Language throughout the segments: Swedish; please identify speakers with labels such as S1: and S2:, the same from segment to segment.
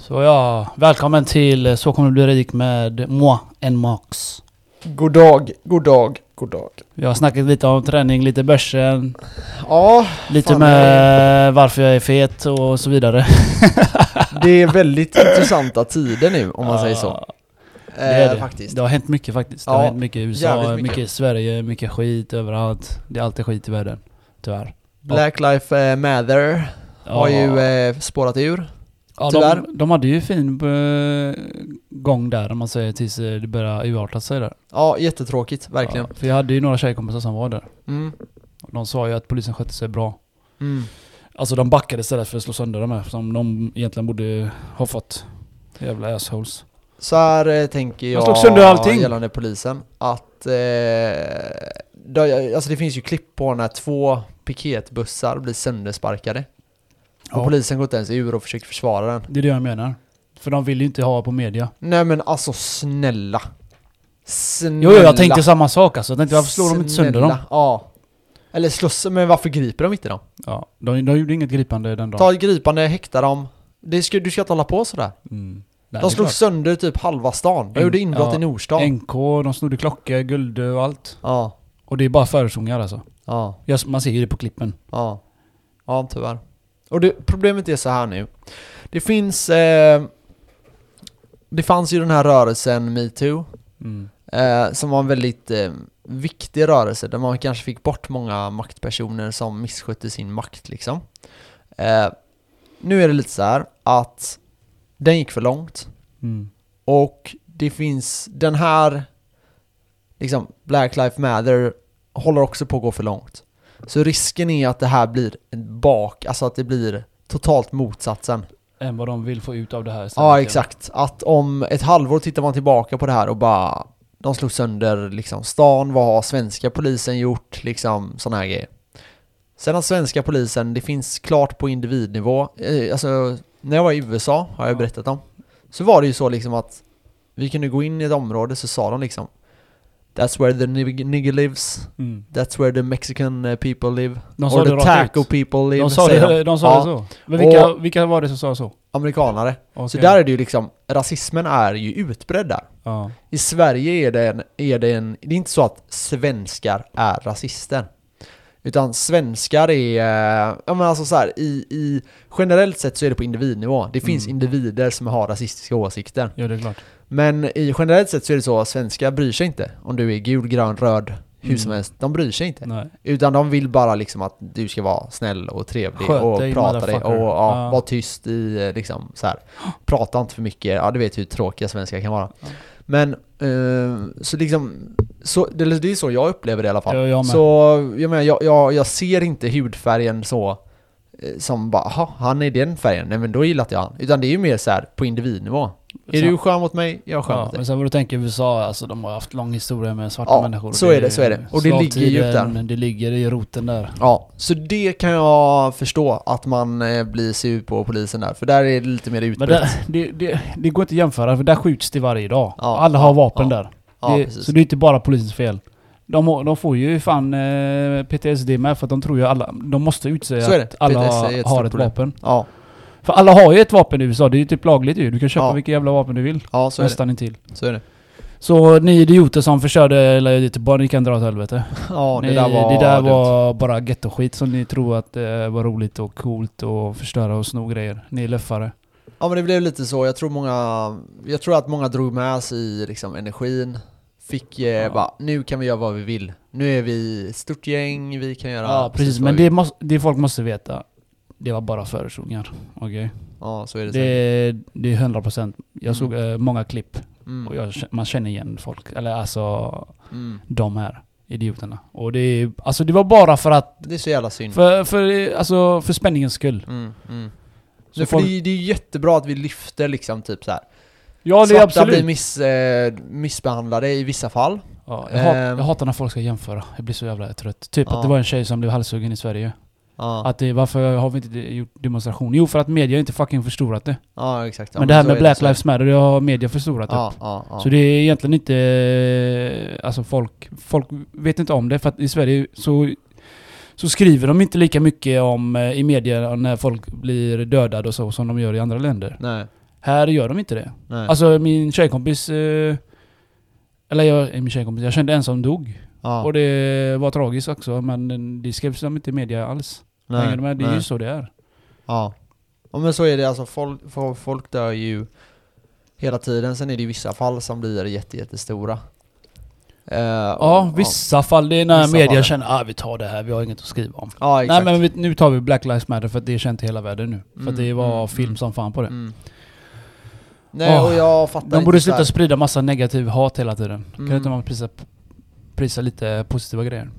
S1: Så ja, välkommen till Så kommer du bli rik med moi en Max.
S2: God dag, god dag, god dag.
S1: Vi har snackat lite om träning, lite börsen,
S2: Ja,
S1: lite med varför jag är fet och så vidare.
S2: det är väldigt intressanta tider nu om man säger så.
S1: Ja, det är
S2: Eh,
S1: det.
S2: Faktiskt.
S1: Det har hänt mycket faktiskt. Det
S2: Ja,
S1: har hänt mycket i USA, mycket.
S2: mycket.
S1: i Sverige, mycket skit överallt. Det är alltid skit i världen. Tyvärr.
S2: Black Life Matter har ju eh, spårat ur.
S1: Ja,
S2: tyvärr.
S1: de, de hade ju fin eh, gång där om man säger tills eh, det började urarta sig där.
S2: Ja, jättetråkigt, verkligen.
S1: Ja, för jag hade ju några tjejkompisar som var där.
S2: Mm.
S1: De sa ju att polisen skötte sig bra.
S2: Mm.
S1: Alltså de backade istället för att slå sönder dem här, som de egentligen borde ha fått. Jävla assholes.
S2: Så här eh, tänker
S1: De
S2: jag gällande polisen. Att eh, då, alltså det finns ju klipp på när två piketbussar blir söndersparkade. Och
S1: Ja.
S2: polisen går inte ens ur och försöker försvara den.
S1: Det är det jag menar. För de vill ju inte ha på media.
S2: Nej men alltså snälla. Snälla.
S1: Jo, jo jag tänkte samma sak alltså. Jag tänkte varför slår de inte sönder dem?
S2: Snälla, Ja. Eller slåss, men varför griper de inte dem?
S1: Ja, de, de gjorde inget gripande den dagen.
S2: Ta ett gripande, häkta dem. Det ska, du ska inte hålla på sådär.
S1: Mm. Nej,
S2: De slog
S1: klart.
S2: sönder typ halva stan. De
S1: En-
S2: gjorde inbrott
S1: ja,
S2: i Nordstan.
S1: NK, de snodde klockor, guld och allt.
S2: Ja,
S1: Och det är bara förortsungar alltså.
S2: ja,
S1: Jag, man ser ju det på klippen.
S2: ja. Ja, tyvärr. Och det, problemet är så här nu. Det finns... Eh, det fanns ju den här rörelsen metoo.
S1: Mm.
S2: Eh, som var en väldigt eh, viktig rörelse där man kanske fick bort många maktpersoner som misskötte sin makt liksom. Eh, nu är det lite så här att den gick för långt
S1: Mm.
S2: och det finns den här liksom Black Lives Matter håller också på att gå för långt. Så risken är att det här blir en bak, alltså att det blir totalt motsatsen.
S1: Än vad de vill få ut av det här.
S2: Ja, exakt. Att om ett halvår tittar man tillbaka på det här och bara De slog sönder liksom stan, vad har svenska polisen gjort? Liksom sådana här grejer. Sen har svenska polisen, det finns klart på individnivå. Eh, alltså, när jag var i USA, har jag
S1: Ja.
S2: berättat om. Så var det ju så liksom att vi kunde gå in i ett område så sa de liksom That's where the nig- nigger lives,
S1: Mm.
S2: that's where the Mexican people live,
S1: De
S2: or the taco
S1: ut.
S2: people live,
S1: De sa det, de sa
S2: Ja,
S1: det så. Men vilka,
S2: Och-
S1: vilka var det som sa så?
S2: Amerikanare. Så
S1: Okej.
S2: där är det ju liksom, rasismen är ju utbredd där.
S1: Ja.
S2: I Sverige är det, en, är det en... Det är inte så att svenskar är rasister. Utan svenskar är... eh, Ja men alltså så här, i, i... Generellt sett så är det på individnivå. Det finns
S1: Mm.
S2: individer som har rasistiska åsikter.
S1: ja, det är klart.
S2: Men i generellt sett så är det så att svenskar bryr sig inte. Om du är gul, grön, röd, hur som
S1: Mm.
S2: helst. De bryr sig inte.
S1: Nej.
S2: Utan de vill bara liksom att du ska vara snäll och trevlig
S1: Sköt
S2: och
S1: dig,
S2: prata dig och ja,
S1: Ja.
S2: vara tyst i liksom så här. Prata inte för mycket, ja du vet hur tråkiga svenskar kan vara.
S1: Ja.
S2: Men, eh, så liksom, så, det, är så jag upplever det i alla fall.
S1: Ja, jag med.
S2: så jag menar, jag, jag, jag ser inte hudfärgen så eh, som bara, "Jaha, han är den färgen, nej men då gillar jag han. Utan det är ju mer så här på individnivå. Är
S1: Så-
S2: du skön mot mig? Jag är skön
S1: Ja,
S2: mot dig.
S1: men sen vad du tänker USA, alltså de har haft lång historia med svarta
S2: Ja,
S1: människor.
S2: så är det, så är det. Och det ligger ju där.
S1: Det ligger i roten där.
S2: Ja, så det kan jag förstå att man eh, blir sur på polisen där, för där är det lite mer
S1: Men
S2: utbrett.
S1: där, det, det, det går inte att jämföra, för där skjuts det varje dag.
S2: Ja,
S1: Alla har vapen där. det, så det är inte bara polisens fel. De, de får ju fan eh, PTSD med för att de tror ju alla... De måste
S2: det.
S1: att alla har,
S2: ett
S1: har ett vapen.
S2: Ja,
S1: För alla har ju ett vapen i USA, det är ju typ lagligt ju. Du kan köpa
S2: Ja.
S1: vilka jävla vapen du vill.
S2: ja så är det.
S1: Nästan intill.
S2: Så är det.
S1: Så ni idioter som förstörde eller Göteborg, ni kan dra åt helvete.
S2: Ja, det
S1: Ni,
S2: där var...
S1: det där
S2: dumt.
S1: var bara gettoskit som ni tror att det var roligt och coolt och förstöra och sno grejer. Ni är luffare.
S2: Ja men det blev lite så, jag tror många... Jag tror att många drog med sig liksom energin. Fick eh,
S1: Ja.
S2: bara, nu kan vi göra vad vi vill. Nu är vi ett stort gäng, vi kan göra
S1: Ja precis, men det, måste, det folk måste veta. Det var bara förortsungar. Okej?
S2: Ja, så är det, säkert.
S1: Det, det är 100%. Jag
S2: Mm.
S1: såg eh, många klipp
S2: Mm.
S1: och jag, man känner igen folk. Eller alltså
S2: Mm.
S1: de här idioterna. Och det alltså det var bara för att,
S2: Det är så jävla synd.
S1: för, för, alltså, för spänningens skull.
S2: Mm, mm.
S1: Så
S2: för
S1: folk-
S2: det, är- det är jättebra att vi lyfter liksom typ så här.
S1: Ja det är absolut.
S2: blir miss, eh, missbehandlade i vissa fall.
S1: Ja, jag, hat,
S2: Ehm.
S1: jag hatar när folk ska jämföra. Jag blir så jävla trött. Typ
S2: Ja.
S1: att det var en tjej som blev halshuggen i Sverige.
S2: Ja,
S1: Att det, varför har vi inte gjort demonstration? Jo för att media inte fucking förstorat det.
S2: ja exakt. Ja,
S1: men det här med Black Lives Matter, det har media förstorat
S2: Ja,
S1: upp.
S2: ja.
S1: Så det är egentligen inte... eh, Alltså folk, folk vet inte om det för att i Sverige så, så skriver de inte lika mycket om eh, i media när folk blir dödade och så som de gör i andra länder.
S2: Nej.
S1: Här gör de inte det.
S2: Nej.
S1: Alltså min tjejkompis... Eh, eller jag, eh, min tjejkompis, jag kände en som dog.
S2: ja.
S1: Och det var tragiskt också men det skrevs de inte i media alls. Hänger du med? Det är
S2: nej.
S1: ju så det är.
S2: Ja. ja men så är det alltså, folk, fo- folk dör ju hela tiden, sen är det ju vissa fall som blir jätte, jättestora. Eh,
S1: Ja,
S2: och-
S1: vissa fall. Det är när
S2: Vissa
S1: media
S2: fall.
S1: känner ah, vi tar det här, vi har inget att skriva om.
S2: Ja,
S1: Nej
S2: exakt.
S1: men vi, nu tar vi Black Lives Matter för att det är känt i hela världen nu. För
S2: Mm,
S1: att det var
S2: mm,
S1: film
S2: mm.
S1: som fan på det.
S2: Mm. Nej,
S1: Åh,
S2: och jag fattar
S1: De borde sluta sprida massa negativ hat hela tiden. Kan
S2: Mm.
S1: inte man prisa, prisa lite positiva grejer?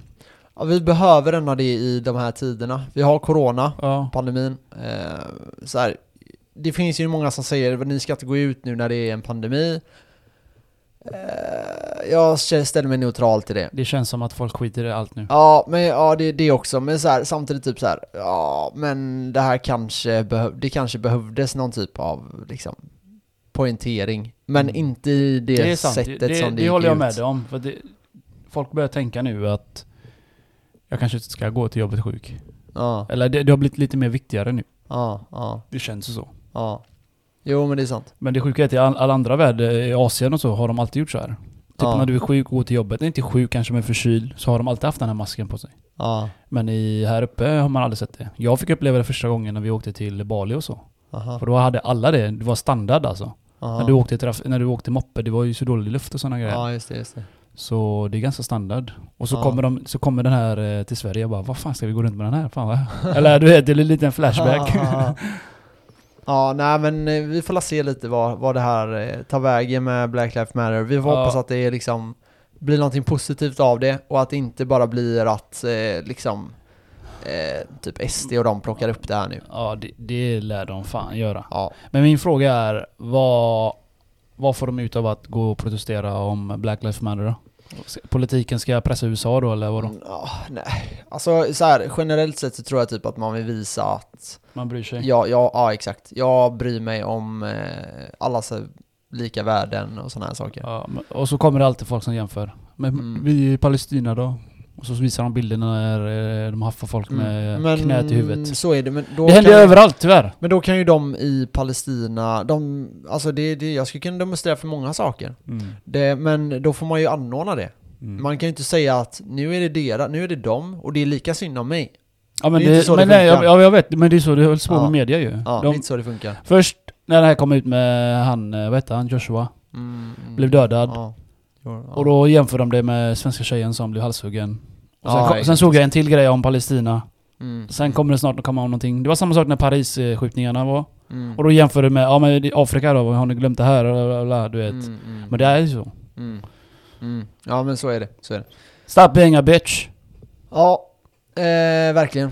S2: Ja, vi behöver ändå det i de här tiderna. Vi har corona,
S1: Ja.
S2: pandemin. Eh, så här, det finns ju många som säger att ni ska inte gå ut nu när det är en pandemi. Eh, jag ställer mig neutral till det.
S1: Det känns som att folk skiter i allt nu.
S2: Ja, men ja, det, det också. Men så här, samtidigt typ så här, ja, men det här kanske, behöv, det kanske behövdes någon typ av liksom poängtering. Men
S1: Mm.
S2: inte i det,
S1: Det
S2: sättet
S1: Det,
S2: som det
S1: det
S2: gick
S1: håller jag
S2: ut.
S1: med dig om. För folk börjar tänka nu att jag kanske inte ska gå till jobbet sjuk.
S2: Ja,
S1: Eller det, det har blivit lite mer viktigare nu.
S2: ja, ja,
S1: Det känns ju så.
S2: ja. Jo, men det är sant.
S1: Men det sjuka är att i all, alla andra världar, i Asien och så, har de alltid gjort så här. Typ
S2: Ja.
S1: när du är sjuk och går till jobbet, inte sjuk kanske men förkyld, så har de alltid haft den här masken på sig.
S2: Ja,
S1: Men i, här uppe har man aldrig sett det. Jag fick uppleva det första gången när vi åkte till Bali och så.
S2: aha,
S1: För då hade alla det, det var standard alltså.
S2: aha.
S1: När du, åkte traf- när du åkte moppe, det var ju så dålig luft och sådana grejer.
S2: Ja, just det, just det.
S1: Så det är ganska standard. Och så,
S2: Ja.
S1: kommer, de, så kommer den här eh, till Sverige och bara vad fan ska vi gå runt med den här? Fan vad? Eller du vet, det är en liten flashback.
S2: Ja, ja, nej men eh, vi får se lite vad, vad det här eh, tar vägen med Black Lives Matter. Vi får
S1: Ja.
S2: hoppas att det är liksom blir någonting positivt av det och att det inte bara blir att eh, liksom eh, typ SD och de plockar upp det här nu.
S1: ja, det, det lär de fan göra.
S2: Ja,
S1: Men min fråga är, vad, vad får de ut av att gå och protestera om Black Lives Matter då? Politiken ska pressa USA då eller vadå?
S2: Mm, ja, nej. Alltså så här, generellt sett så tror jag typ att man vill visa att
S1: Man bryr sig?
S2: ja, ja, ja exakt. Jag bryr mig om eh, allas lika värden och sådana här saker.
S1: Ja, men- och så kommer det alltid folk som jämför. Men
S2: Mm.
S1: vi i Palestina då? Och så visar de bilderna när eh, de haffar folk med
S2: Mm,
S1: knät i huvudet.
S2: så är det, men då
S1: Det händer ju överallt tyvärr.
S2: Men då kan ju de i Palestina, de, alltså det, det, jag skulle kunna demonstrera för många saker.
S1: Mm.
S2: Det, men då får man ju anordna det.
S1: Mm.
S2: Man kan ju inte säga att nu är det deras, nu är det dem och det är lika synd om mig.
S1: Ja men
S2: det är
S1: det, men
S2: det
S1: nej, jag, jag vet, men det är så det hölls på
S2: Ja.
S1: med media ju.
S2: Ja, det
S1: de,
S2: är inte så det funkar.
S1: först när det här kom ut med han, eh, vad hette han, Joshua,
S2: Mm, mm.
S1: blev dödad.
S2: Ja.
S1: Och då jämför de det med svenska tjejen som blev halshuggen. Och sen,
S2: Ja,
S1: kom, sen såg jag en till grej om Palestina.
S2: Mm.
S1: Sen kommer det snart att komma om någonting. Det var samma sak när Paris-skjutningarna var.
S2: Mm.
S1: Och då jämför du med, ja men i Afrika då, har ni glömt det här? Bla, bla, bla, du vet.
S2: Mm, mm,
S1: Men det är ju så.
S2: mm. Mm. Ja men så är det, så är det.
S1: Stop being a bitch.
S2: Ja, eh, verkligen.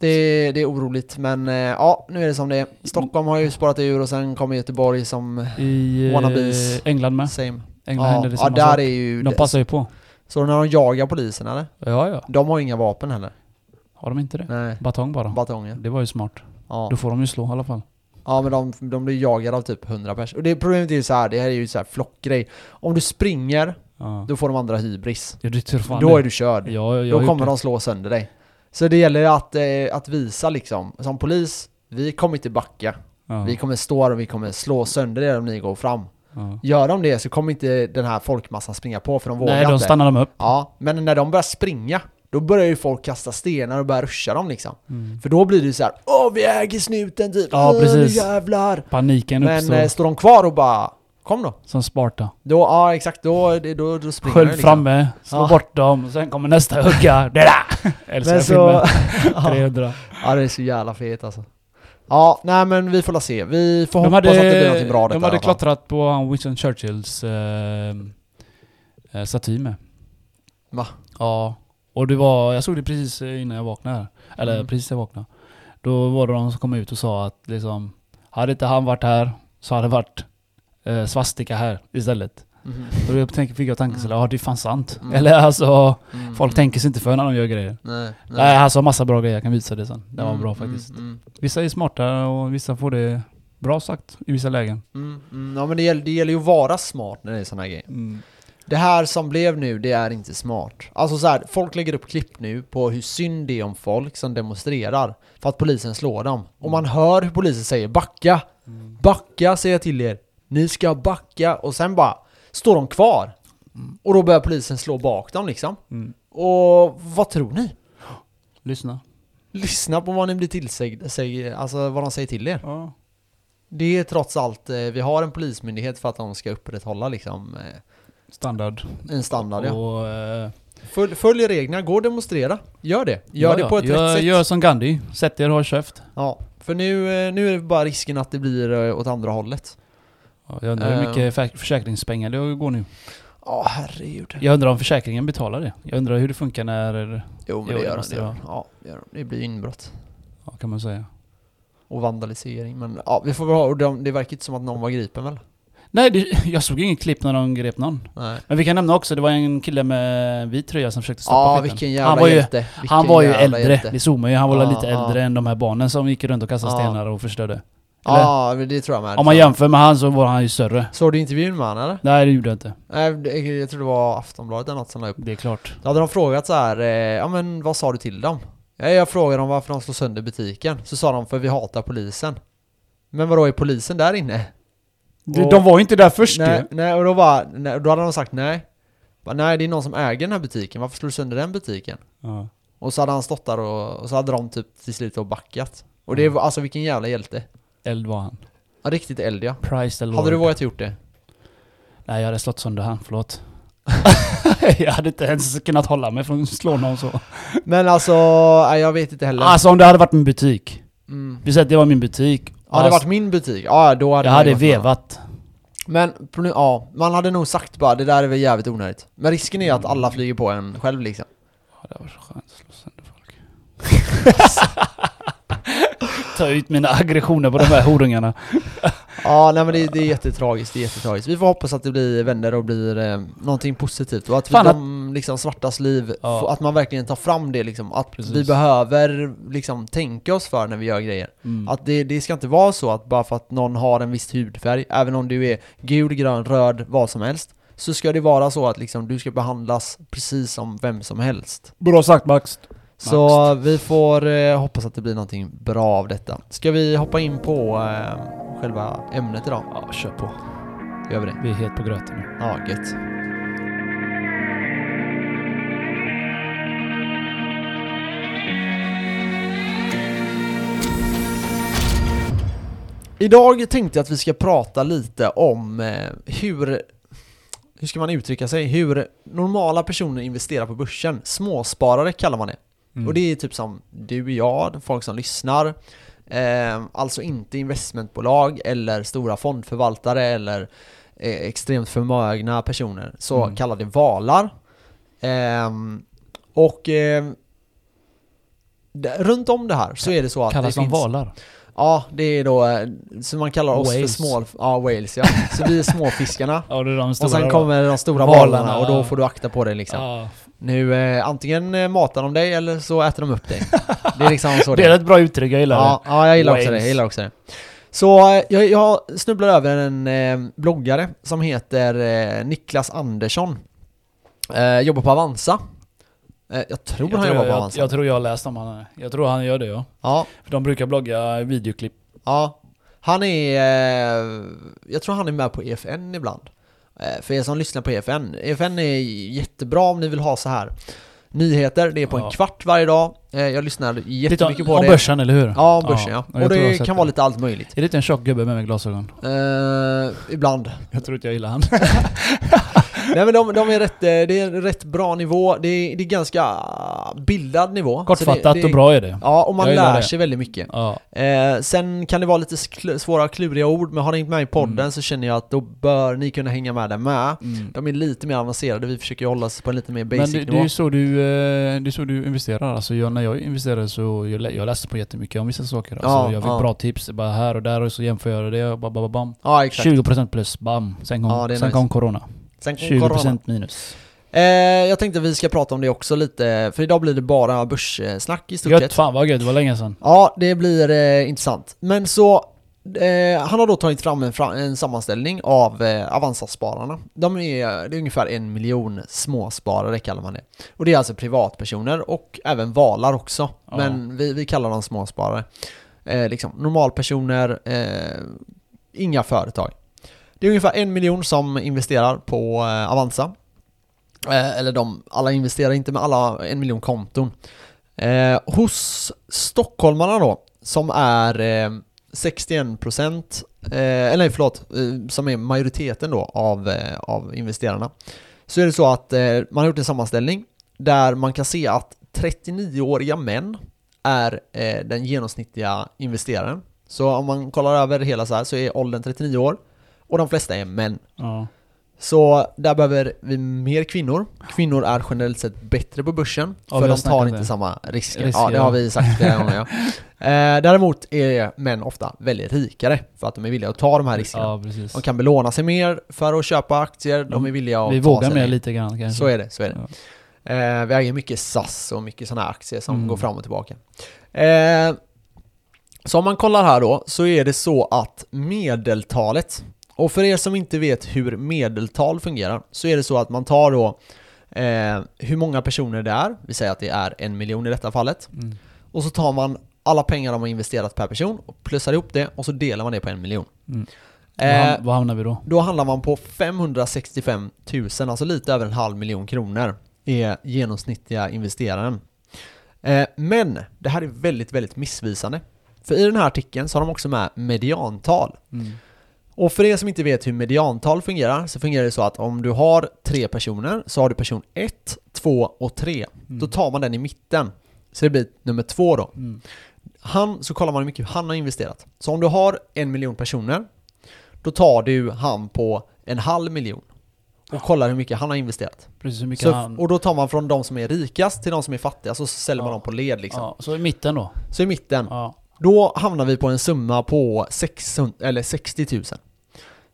S2: Det, det är oroligt, men eh, ja, nu är det som det är. Stockholm har ju spårat ur och sen kommer Göteborg som
S1: I
S2: Wannabes.
S1: eh, England med.
S2: same.
S1: England
S2: ja,
S1: händer det
S2: ja, där är ju...
S1: De passar ju på.
S2: Så när de jagar polisen eller?
S1: Ja, ja.
S2: De har inga vapen heller.
S1: Har de inte det?
S2: Nej,
S1: Batong bara.
S2: batonger.
S1: Det var ju smart.
S2: Ja.
S1: Då får de ju slå i alla fall.
S2: ja, men de, de blir jagade av typ 100 pers. Och det problemet är ju så här, det här är ju så här flockgrej. Om du springer,
S1: Ja.
S2: då får de andra hybris.
S1: Ja, det tror fan
S2: Då
S1: det.
S2: är du körd.
S1: Ja, jag
S2: Då kommer
S1: det.
S2: de slå sönder dig. Så det gäller att, eh, att visa liksom, som polis, vi kommer inte backa.
S1: Ja.
S2: Vi kommer stå här och vi kommer slå sönder er om ni går fram.
S1: Ja.
S2: Gör de det så kommer inte den här folkmassan springa på för de vågar
S1: Nej, de
S2: inte.
S1: stannar dem upp.
S2: Ja, men när de börjar springa, då börjar ju folk kasta stenar och börja ruscha dem liksom.
S1: Mm.
S2: För då blir det ju så här: Åh, vi äger snuten typ!
S1: Ja,
S2: Åh,
S1: precis.
S2: jävlar!
S1: Paniken
S2: Men
S1: uppstår.
S2: eh, står de kvar och bara Kom då!
S1: som Sparta.
S2: Då, ja exakt, då, då, då springer
S1: Skölj
S2: de liksom.
S1: framme, slå
S2: Ja.
S1: bort dem, sen kommer nästa hugga. Älskar
S2: Men
S1: filmen.
S2: så...
S1: 300.
S2: ja, det är så jävla fet alltså. Ja, nej men vi får la se. Vi får
S1: De
S2: hoppas
S1: hade,
S2: att det blir någonting bra av detta
S1: de hade klottrat på han Winston Churchills eh, eh, staty med.
S2: Va?
S1: Ja. Och det var, jag såg det precis innan jag vaknade här. Eller
S2: Mm.
S1: precis jag vaknade. Då var det de som kom ut och sa att liksom, hade inte han varit här så hade det varit eh, svastika här istället. Och då fick jag tanken såhär, ja det är fan sant.
S2: Mm.
S1: Eller alltså,
S2: Mm,
S1: folk
S2: mm.
S1: tänker sig inte för när de gör grejer.
S2: Nej, nej.
S1: Nej, sa massa bra grejer, jag kan visa det sen. Det var
S2: Mm,
S1: bra
S2: mm,
S1: faktiskt.
S2: Mm,
S1: Vissa är smarta och vissa får det bra sagt i vissa lägen.
S2: mm, mm. Ja men det gäller, det gäller ju att vara smart när det är såna här grejer. Det här som blev nu, det är inte smart. Alltså så här, folk lägger upp klipp nu på hur synd det är om folk som demonstrerar för att polisen slår dem. Och man hör hur polisen säger 'backa'
S1: Mm.
S2: Backa säger jag till er. Ni ska backa och sen bara står de kvar. Och då börjar polisen slå bak dem liksom.
S1: Mm.
S2: Och vad tror ni?
S1: Lyssna.
S2: Lyssna på vad ni blir tillsagd, säg, alltså vad de säger till er.
S1: Ja.
S2: Det är trots allt, eh, vi har en polismyndighet för att de ska upprätthålla liksom eh,
S1: Standard.
S2: en standard ja.
S1: Och, eh,
S2: Följ, följ reglerna, gå och demonstrera. Gör det. Gör
S1: ja,
S2: det på ett
S1: gör,
S2: rätt sätt.
S1: Gör som Gandhi. Sätt er och håll käft.
S2: Ja, för nu, nu är det bara risken att det blir åt andra hållet.
S1: Ja, jag undrar hur mycket för- försäkringspengar det går nu.
S2: Ja, herregud.
S1: Jag undrar om försäkringen betalar det. Jag undrar hur det funkar när...
S2: Jo, men det gör de.
S1: måste
S2: Det, gör. Ja, det, gör de. det blir inbrott.
S1: Ja, kan man säga.
S2: Och vandalisering. Men ja, vi får väl ha, och de, det verkar inte som att någon var gripen väl?
S1: Nej, det, jag såg ingen klipp när de grep någon.
S2: Nej.
S1: Men vi kan nämna också, det var en kille med vit tröja som försökte stoppa
S2: Ja,
S1: skiten.
S2: vilken
S1: han var ju.
S2: Vilken
S1: Han var ju äldre,
S2: hjälte.
S1: det såg man ju. Han var
S2: Ja,
S1: lite äldre än de här barnen som gick runt och kastade
S2: Ja.
S1: stenar och förstörde. Eller?
S2: Ja, det tror jag med.
S1: Om man jämför med han så var han ju större.
S2: Såg du intervjun med han eller?
S1: Nej, det gjorde jag inte.
S2: Nej, jag tror det var Aftonbladet eller något som la upp.
S1: Det är klart.
S2: Då hade de frågat så här, eh, ja men vad sa du till dem? Ja, jag frågade dem varför de slår sönder butiken. Så sa de för vi hatar polisen. Men vadå, är polisen där inne?
S1: De,
S2: Och-
S1: de var ju inte där först
S2: nej,
S1: ju.
S2: nej, och då, bara, nej, då hade de sagt nej. Nej, det är någon som äger den här butiken, varför slår du sönder den butiken?
S1: Ja.
S2: Och så hade han stått där och, och så hade de typ till slut backat. Och det var, alltså vilken jävla hjälte.
S1: Eld var han.
S2: Ja, riktigt eld ja.
S1: Price the Lord.
S2: Hade du vågat gjort det?
S1: Nej, jag hade slått sönder han. Förlåt. jag hade inte ens kunnat hålla mig från att slå någon så.
S2: Men alltså, nej, jag vet inte heller.
S1: Alltså om det hade varit min butik.
S2: Mm.
S1: Vi säger att det var min butik.
S2: Ja, det
S1: Alltså,
S2: varit min butik. Ja, då hade
S1: Jag
S2: det
S1: hade vevat.
S2: Men, ja, man hade nog sagt bara det där är väl jävligt onödigt. Men risken är att alla flyger på en själv liksom.
S1: Ja, det var så skönt att slå sönder folk. Ta ut mina aggressioner på de här horungarna.
S2: Ja, nej men det, det är jättetragiskt, det är jättetragiskt. Vi får hoppas att det blir vänder och blir eh, någonting positivt och att vi, de liksom svartas liv,
S1: Ja.
S2: att man verkligen tar fram det liksom. Att vi
S1: Precis.
S2: behöver liksom tänka oss för när vi gör grejer.
S1: Mm.
S2: Att det, det ska inte vara så att bara för att någon har en viss hudfärg, även om du är gul, grön, röd, vad som helst, så ska det vara så att liksom du ska behandlas precis som vem som helst.
S1: Bra sagt Max.
S2: Så vi får eh, hoppas att det blir någonting bra av detta. Ska vi hoppa in på eh, själva ämnet idag?
S1: Ja, kör på.
S2: Gör vi det?
S1: Vi är helt på gröten nu.
S2: Ja, gött. Idag tänkte jag att vi ska prata lite om eh, hur, hur ska man uttrycka sig, hur normala personer investerar på börsen. Småsparare kallar man det.
S1: Mm.
S2: Och det är typ som du och jag, folk som lyssnar. Eh, alltså inte investmentbolag eller stora fondförvaltare eller eh, extremt förmögna personer. Så
S1: Mm.
S2: kallade valar. Ehm, och eh, d- runt om det här så är det så att
S1: Kallas
S2: det
S1: de
S2: finns...
S1: valar?
S2: Ja, det är då, eh, så man kallar oss
S1: Whales.
S2: för små... Ja, whales ja. Så vi är småfiskarna.
S1: Ja, är de
S2: Och sen kommer de stora
S1: Valarna,
S2: valarna och då får du akta på dig liksom.
S1: Ja.
S2: Nu, eh, antingen eh, matar de dig eller så äter de upp dig. Det är liksom så
S1: Det är ett bra uttryck, jag gillar
S2: ja,
S1: det.
S2: ja, jag gillar också det. Jag gillar också det. Så eh, jag, jag snubblade över en eh, bloggare som heter eh, Niklas Andersson. Eh, jobbar på Avanza. Jag tror
S1: Jag
S2: han
S1: tror
S2: jobbar på
S1: jag,
S2: Avanza.
S1: jag, tror jag har läst om han. Jag tror han gör det ja.
S2: ja,
S1: För de brukar blogga videoklipp.
S2: ja. Han är... Jag tror han är med på EFN ibland. Eh, för er som lyssnar på EFN. EFN är jättebra om ni vill ha så här nyheter. Det är på en
S1: Ja.
S2: kvart varje dag. Eh, jag lyssnar
S1: Lite
S2: jättemycket
S1: om,
S2: på
S1: om
S2: det.
S1: börsen, eller hur?
S2: Ja, om börsen ja.
S1: jag
S2: Och det kan vara lite allt möjligt.
S1: Är det inte en tjock gubbe med, med glasögon?
S2: Eh, ibland.
S1: Jag tror inte jag gillar han.
S2: Nej men de, de är rätt, eh, det är rätt bra nivå, det är, det är ganska bildad nivå.
S1: Kortfattat
S2: det, det,
S1: och bra är det.
S2: Ja, och man lär
S1: det.
S2: sig väldigt mycket.
S1: Ja.
S2: Eh, sen kan det vara lite svåra kluriga ord, men har ni inte med i podden
S1: Mm.
S2: så känner jag att då bör ni kunna hänga med där med.
S1: Mm.
S2: De är lite mer avancerade, vi försöker hålla oss på en lite mer
S1: Men
S2: basic
S1: det, det är
S2: nivå.
S1: ju så du, eh, det är så du investerar. Alltså jag, när jag investerade så, jag, jag läste på jättemycket om vissa saker. Alltså
S2: Ja,
S1: jag fick
S2: ja.
S1: bra tips, bara här och där och så jämför jag det och bam, bam, bam.
S2: Ja, exakt.
S1: 20% plus, bam. Sen kom,
S2: Ja, är
S1: sen
S2: nice.
S1: kom corona.
S2: Sen kom
S1: 20%
S2: corona.
S1: minus.
S2: Eh, jag tänkte vi ska prata om det också lite, för idag blir det bara börssnack i stort
S1: Gött,
S2: sett.
S1: fan vad gött, det var länge sedan.
S2: Ja, det blir eh, intressant. Men så, eh, han har då tagit fram en, en sammanställning av eh, Avanza-spararna. De är, det är ungefär en miljon småsparare kallar man det. Och det är alltså privatpersoner och även valar också.
S1: Ja.
S2: Men vi, vi kallar dem småsparare. Eh, liksom normalpersoner, eh, inga företag. Det är ungefär en miljon som investerar på eh, Avanza. Eh, eller de, alla investerar inte med alla en miljon konton. Eh, hos stockholmarna då, som är eh, 61% eh, eller nej förlåt, eh, som är majoriteten då av, eh, av investerarna. Så är det så att eh, man har gjort en sammanställning där man kan se att 39-åriga män är eh, den genomsnittliga investeraren. Så om man kollar över hela så här så är åldern 39 år och de flesta är män.
S1: Ja.
S2: Så där behöver vi mer kvinnor. Kvinnor är generellt sett bättre på börsen
S1: Ja, vi
S2: för de tar inte
S1: det.
S2: samma risker.
S1: Risker,
S2: Ja, det har vi sagt flera gånger. Ja. Eh, däremot är män ofta väldigt rikare för att de är villiga att ta de här riskerna.
S1: ja.
S2: De kan belåna sig mer för att köpa aktier, de
S1: De-
S2: är villiga att
S1: Vi
S2: ta
S1: vågar
S2: sig
S1: med
S2: ner.
S1: lite grann kanske.
S2: Så är det, så är det. Eh, vi äger mycket SAS och mycket sådana här aktier som
S1: Mm.
S2: går fram och tillbaka. Eh, så om man kollar här då, så är det så att medeltalet, och för er som inte vet hur medeltal fungerar, så är det så att man tar då eh, hur många personer det är, vi säger att det är en miljon i detta fallet,
S1: Mm.
S2: och så tar man alla pengar de har investerat per person och plussar ihop det och så delar man det på en miljon.
S1: Mm.
S2: Eh,
S1: Vad hamnar vi då?
S2: då handlar man på 565 000, alltså lite över en halv miljon kronor är genomsnittliga investeraren. Eh, men det här är väldigt, väldigt missvisande. För i den här artikeln så har de också med mediantal.
S1: Mm.
S2: Och för er som inte vet hur mediantal fungerar så fungerar det så att om du har tre personer så har du person 1, 2 och 3.
S1: Mm.
S2: Då tar man den i mitten. Så det blir nummer två då.
S1: Mm.
S2: Han, så kollar man hur mycket han har investerat. Så om du har en miljon personer, då tar du han på en halv miljon. Och kollar hur mycket han har investerat.
S1: Precis hur mycket
S2: Så,
S1: han...
S2: och då tar man från de som är rikast till de som är fattiga, så säljer man
S1: Ja.
S2: dem på led liksom.
S1: Ja, så i mitten då?
S2: Så i mitten,
S1: Ja.
S2: då hamnar vi på en summa på 600, eller 60 000.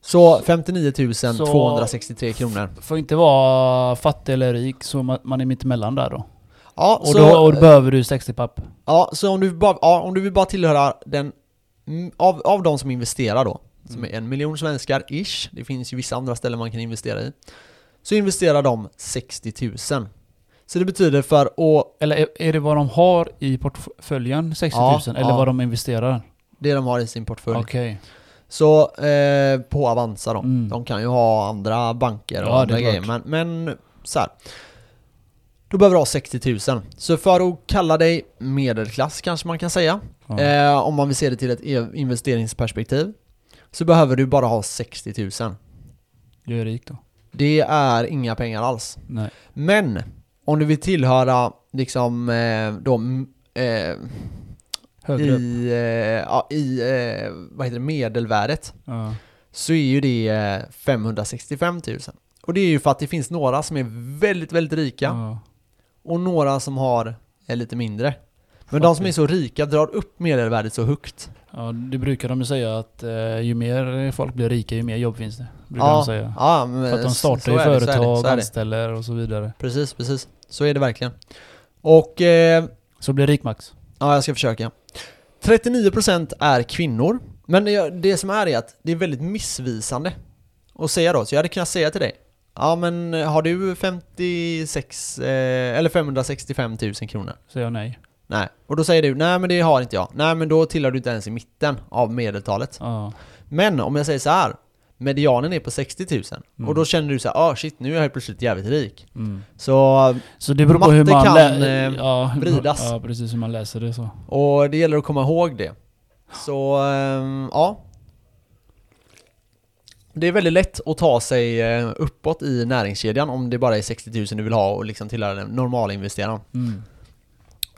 S2: Så 59 263 kronor.
S1: Får inte vara fattig eller rik, så man, är mittemellan där då.
S2: Ja,
S1: Och
S2: så,
S1: då, och då behöver du 60 papp.
S2: ja, så om du, bara, ja, om du vill bara tillhöra den, mm, av, av de som investerar då, som är en miljon svenskar ish, det finns ju vissa andra ställen man kan investera i, så investerar de 60 000. Så det betyder för att,
S1: Eller är, är det vad de har i portföljen, 60 000?
S2: Ja,
S1: eller
S2: ja.
S1: vad de investerar?
S2: det de har i sin portfölj.
S1: Okej.
S2: Så eh, på Avanza då,
S1: Mm.
S2: de kan ju ha andra banker och
S1: Ja,
S2: andra grejer, men, men så här. Då behöver du ha 60 000. Så för att kalla dig medelklass kanske man kan säga,
S1: Ja.
S2: eh, om man vill se det till ett e- investeringsperspektiv, så behöver du bara ha 60 000.
S1: Du är rik då?
S2: Det är inga pengar alls.
S1: Nej.
S2: Men om du vill tillhöra liksom eh, de eh,
S1: Högre
S2: i, eh, ja, i eh, vad heter det, medelvärdet
S1: Ja.
S2: så är ju det eh, 565 000. Och det är ju för att det finns några som är väldigt, väldigt rika
S1: Ja.
S2: och några som har är lite mindre. Men de som är så rika drar upp medelvärdet så högt.
S1: ja, det brukar de ju säga att eh, ju mer folk blir rika, ju mer jobb finns det. Brukar
S2: Ja,
S1: de säga.
S2: ja, men
S1: För att de startar ju företag,
S2: det.
S1: anställer och så vidare.
S2: Precis, precis. Så är det verkligen. Och eh,
S1: Så blir rik Max.
S2: Ja, jag ska försöka. 39% är kvinnor. Men det, som är är att det är väldigt missvisande att säga då. Så jag hade kunnat säga till dig. Ja men har du 56, eh, eller 565 000 kronor?
S1: Säger jag nej.
S2: Nej. Och då säger du, nej men det har inte jag. Nej men då tillhör du inte ens i mitten av medeltalet.
S1: Ja.
S2: Men om jag säger så här. Medianen är på 60 000.
S1: Mm.
S2: Och då känner du så här, ah shit nu är jag helt plötsligt jävligt rik.
S1: Mm.
S2: Så,
S1: Så det beror på hur
S2: Matte
S1: man
S2: kan, eh,
S1: ja,
S2: vridas.
S1: Ja, precis hur man läser det så.
S2: och det gäller att komma ihåg det. Så, ehm, ja. Det är väldigt lätt att ta sig eh, uppåt i näringskedjan om det bara är 60 000 du vill ha och liksom tillhöra den normala investeraren.
S1: Mm.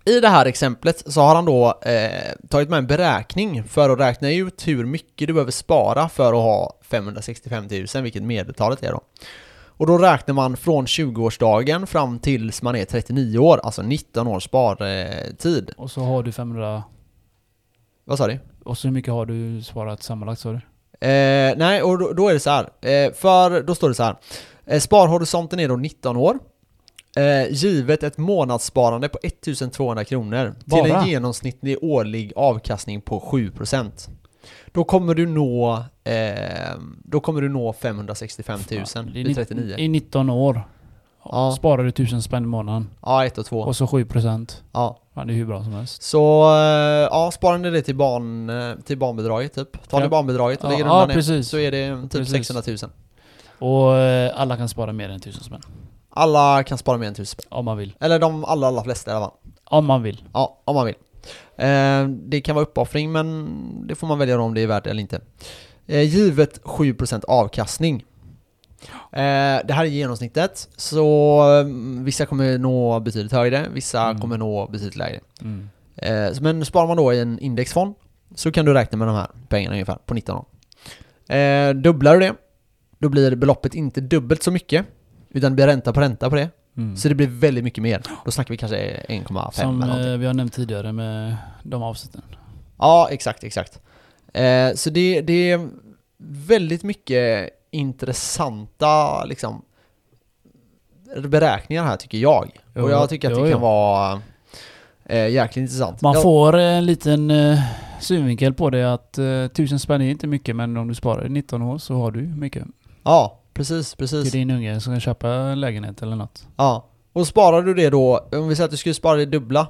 S2: I det här exemplet så har han då eh, tagit med en beräkning för att räkna ut hur mycket du behöver spara för att ha 565 000, vilket medeltalet är då. Och då räknar man från 20-årsdagen fram tills man är 39 år, alltså 19 års spartid.
S1: Och så har du 500...
S2: Vad sa du?
S1: Och så hur mycket har du sparat sammanlagt sa du?
S2: Eh, nej, och då, då är det så här. Eh, för då står det så här. Eh, sparhorisonten är då 19 år. Eh, givet ett månadssparande på 1200 kronor till
S1: Bara?
S2: en genomsnittlig årlig avkastning på 7%. Då kommer du nå, eh, då kommer du nå 565 000
S1: Ja,
S2: vid
S1: nitt-
S2: 39.
S1: I 19 år
S2: Ja.
S1: Sparar du 1000 spänn i månaden
S2: Ja, ett och två.
S1: och så 7%.
S2: Ja.
S1: Ja, det är hur bra som helst.
S2: Så, eh, ja, sparar ni det till, barn, eh, till barnbidraget typ. Tar ni
S1: Ja.
S2: barnbidraget och lägger
S1: ja,
S2: undan det så är det typ
S1: Precis.
S2: 600 000.
S1: Och eh, alla kan spara mer än 1000 spänn.
S2: Alla kan spara mer än 1000 spänn.
S1: Om man vill.
S2: Eller de allra, allra flesta i alla fall.
S1: Om man vill.
S2: Ja, om man vill. Eh, det kan vara uppoffring men det får man välja om det är värt eller inte. Eh, givet 7% avkastning. Eh, det här är genomsnittet, så vissa kommer nå betydligt högre, vissa
S1: Mm.
S2: kommer nå betydligt lägre.
S1: Mm.
S2: Men sparar man då i en indexfond så kan du räkna med de här pengarna ungefär på 19 år. Dubblar du det, då blir beloppet inte dubbelt så mycket, utan det blir ränta på ränta på det.
S1: Mm.
S2: Så det blir väldigt mycket mer. Då snackar vi kanske 1,5
S1: Som
S2: eller någonting.
S1: eh, vi har nämnt tidigare med de avsnitten.
S2: Ja, exakt, exakt. Eh, så det, det är väldigt mycket intressanta liksom, beräkningar här tycker jag.
S1: Jo,
S2: och jag tycker att
S1: jo,
S2: det kan
S1: jo.
S2: vara eh, jäkligt intressant.
S1: Man
S2: ja,
S1: får en liten eh, synvinkel på det att eh, 1000 spänn är inte mycket men om du sparar i 19 år så har du mycket.
S2: Ja, precis,
S1: Till
S2: precis.
S1: din unge som kan köpa en lägenhet eller något.
S2: Ja. Och sparar du det då, om vi säger att du skulle spara det dubbla,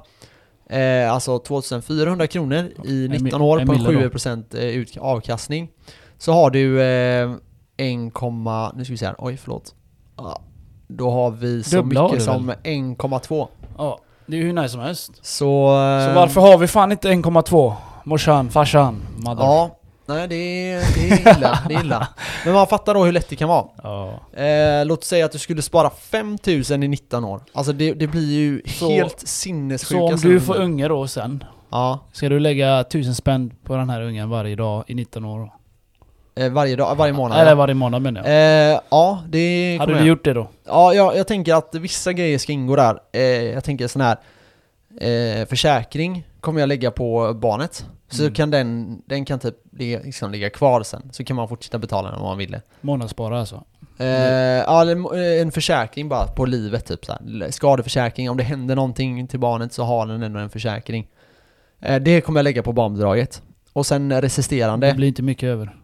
S2: eh, alltså 2400 kronor i
S1: En
S2: 19
S1: mi-
S2: år
S1: en
S2: på en
S1: mille då.
S2: 7% eh, ut- avkastning, så har du eh, 1, nu ska vi se här, oj förlåt. Då har vi så
S1: Dubbla
S2: mycket som 1,2.
S1: Ja, det är ju hur nice som helst.
S2: Så... eh,
S1: Så varför har vi fan inte 1,2? Morsan, farsan, mother.
S2: Ja, nej det är, det är illa, det är illa. Men man fattar då hur lätt det kan vara.
S1: ja.
S2: Eh, låt säga att du skulle spara 5000 i 19 år. Alltså det, det blir ju
S1: Så-
S2: helt sinnessjuka
S1: Så om du får unge då sen,
S2: Ja,
S1: ska du lägga 1000 spänn på den här ungen varje dag i 19 år? då?
S2: eh, varje dag, varje månad.
S1: Eller
S2: ja.
S1: varje månad menar jag.
S2: Eh, ja, det
S1: Hade du
S2: jag.
S1: gjort det då?
S2: Ja, jag, jag tänker att vissa grejer ska ingå där. Eh, jag tänker sån här eh, försäkring kommer jag lägga på barnet. Så
S1: Mm.
S2: kan den, den kan typ ligga, liksom ligga kvar sen. Så kan man fortsätta betala den om man vill det.
S1: Månadsspara alltså?
S2: Eh, ja, eller, eh, en försäkring bara på livet typ så här. Skadeförsäkring, om det händer någonting till barnet så har den ändå en försäkring. Eh, det kommer jag lägga på barnbidraget. Och sen resterande,
S1: Det blir inte mycket över.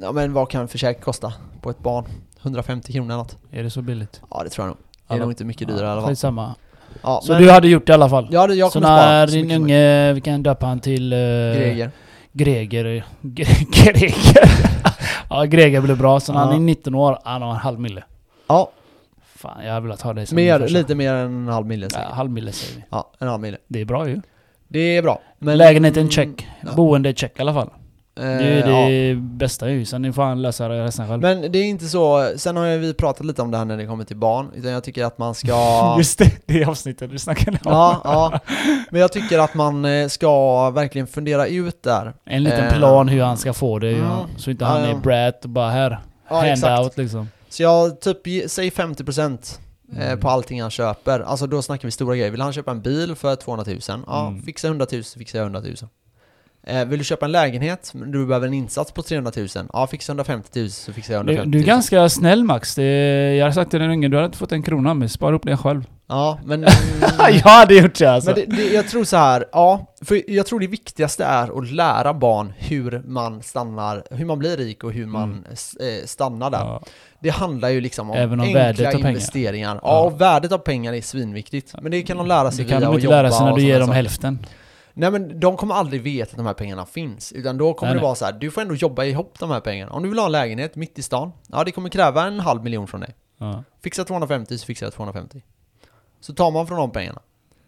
S2: ja men vad kan försäkring kosta på ett barn? 150 kronor eller något?
S1: Är det så billigt?
S2: Ja det tror jag nog. Det är nog inte mycket dyrare i alla fall.
S1: Skitsamma.
S2: Ja,
S1: Så du hade gjort det i alla fall?
S2: ja, jag
S1: så när din unge, vi kan döpa han till... Uh,
S2: Greger.
S1: Greger. Gre- Greger. ja, Greger blir bra. Så när han
S2: Ja.
S1: är 19 år, han har en halv mille.
S2: Ja,
S1: Fan, jag vill ha det som
S2: mer, lite mer än en halv mille
S1: Ja,
S2: säkert.
S1: halv mille säger vi.
S2: Ja, en halv mille.
S1: Det är bra ju.
S2: Det är bra. Men,
S1: Lägenheten check.
S2: ja.
S1: Boende check i alla fall.
S2: Eh,
S1: Det är
S2: ja.
S1: det bästa ju. Sen får han lösa resten själv.
S2: Men det är inte så, sen har vi pratat lite om det här när det kommer till barn, utan jag tycker att man ska...
S1: Just det, det avsnittet du snackade om.
S2: Ja, ja. Men jag tycker att man eh, ska verkligen fundera ut där.
S1: En liten
S2: Eh,
S1: plan hur han ska få det.
S2: mm.
S1: Så inte
S2: Ja,
S1: han
S2: ja.
S1: är brat och bara här.
S2: Ja,
S1: hand
S2: exakt.
S1: out liksom.
S2: Så jag typ, säg 50% eh,
S1: Mm.
S2: på allting han köper. Alltså då snackar vi stora grejer. Vill han köpa en bil för 200 000? Ja,
S1: Mm.
S2: fixa 100 000 så fixar jag 100 000. Eh, vill du köpa en lägenhet, men du behöver en insats på 300 000? Ja, fixa 150 000 så fixar jag
S1: Du,
S2: 150
S1: du
S2: 000.
S1: är ganska snäll Max. Det, jag hade sagt till den unge, du hade inte fått en krona men spara upp det själv.
S2: Ja, men...
S1: jag hade gjort det alltså.
S2: Men det, det, jag tror så här, ja, för jag tror det viktigaste är att lära barn hur man stannar, hur man blir rik och hur man
S1: Mm.
S2: eh, stannar där.
S1: ja.
S2: Det handlar ju liksom om
S1: Även om
S2: enkla investeringar. Ja,
S1: Ja.
S2: och värdet av pengar är svinviktigt. Men det kan de lära sig
S1: Det kan
S2: via
S1: de
S2: att
S1: inte
S2: jobba
S1: lära sig när du ger dem hälften.
S2: Nej men de kommer aldrig veta att de här pengarna finns. Utan då kommer
S1: Nej,
S2: det
S1: nej.
S2: vara så här, du får ändå jobba ihop de här pengarna. Om du vill ha en lägenhet mitt i stan, ja det kommer kräva en halv miljon från dig.
S1: Ja.
S2: Fixa 250 så fixar jag 250. Så tar man från de pengarna.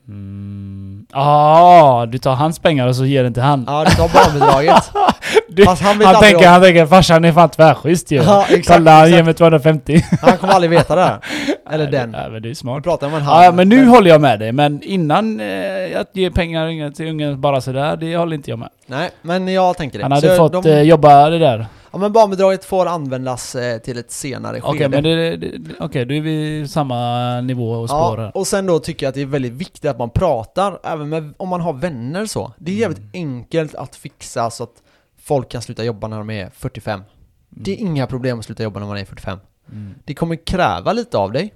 S1: Mm. Ah, du tar hans pengar och så ger den till han.
S2: Ja, du tar barnbidraget.
S1: Du,
S2: Fast han
S1: han, tänker,
S2: om-
S1: han tänker farsan är fan tvärschysst ju.
S2: Ja, exakt,
S1: Kolla, han ger mig 250.
S2: Han kommer aldrig veta det. Eller den.
S1: Nej, men det är smart.
S2: pratar om en halv.
S1: Ja, men nu håller jag med dig. Men innan eh, att ge pengar till ungen bara sådär, det håller inte jag med.
S2: Nej, men jag tänker det.
S1: Han hade
S2: Så
S1: fått
S2: de,
S1: eh, jobba det där.
S2: Ja men barnbidraget får användas eh, till ett senare
S1: Okej,
S2: skede.
S1: men det, det, okej, då är vi samma nivå och spår
S2: Ja, och sen då tycker jag att det är väldigt viktigt att man pratar, även med, om man har vänner så. Det är jävligt
S1: Mm.
S2: enkelt att fixa så att folk kan sluta jobba när de är 45. Det är inga problem att sluta jobba när man är 45.
S1: Mm.
S2: Det kommer kräva lite av dig,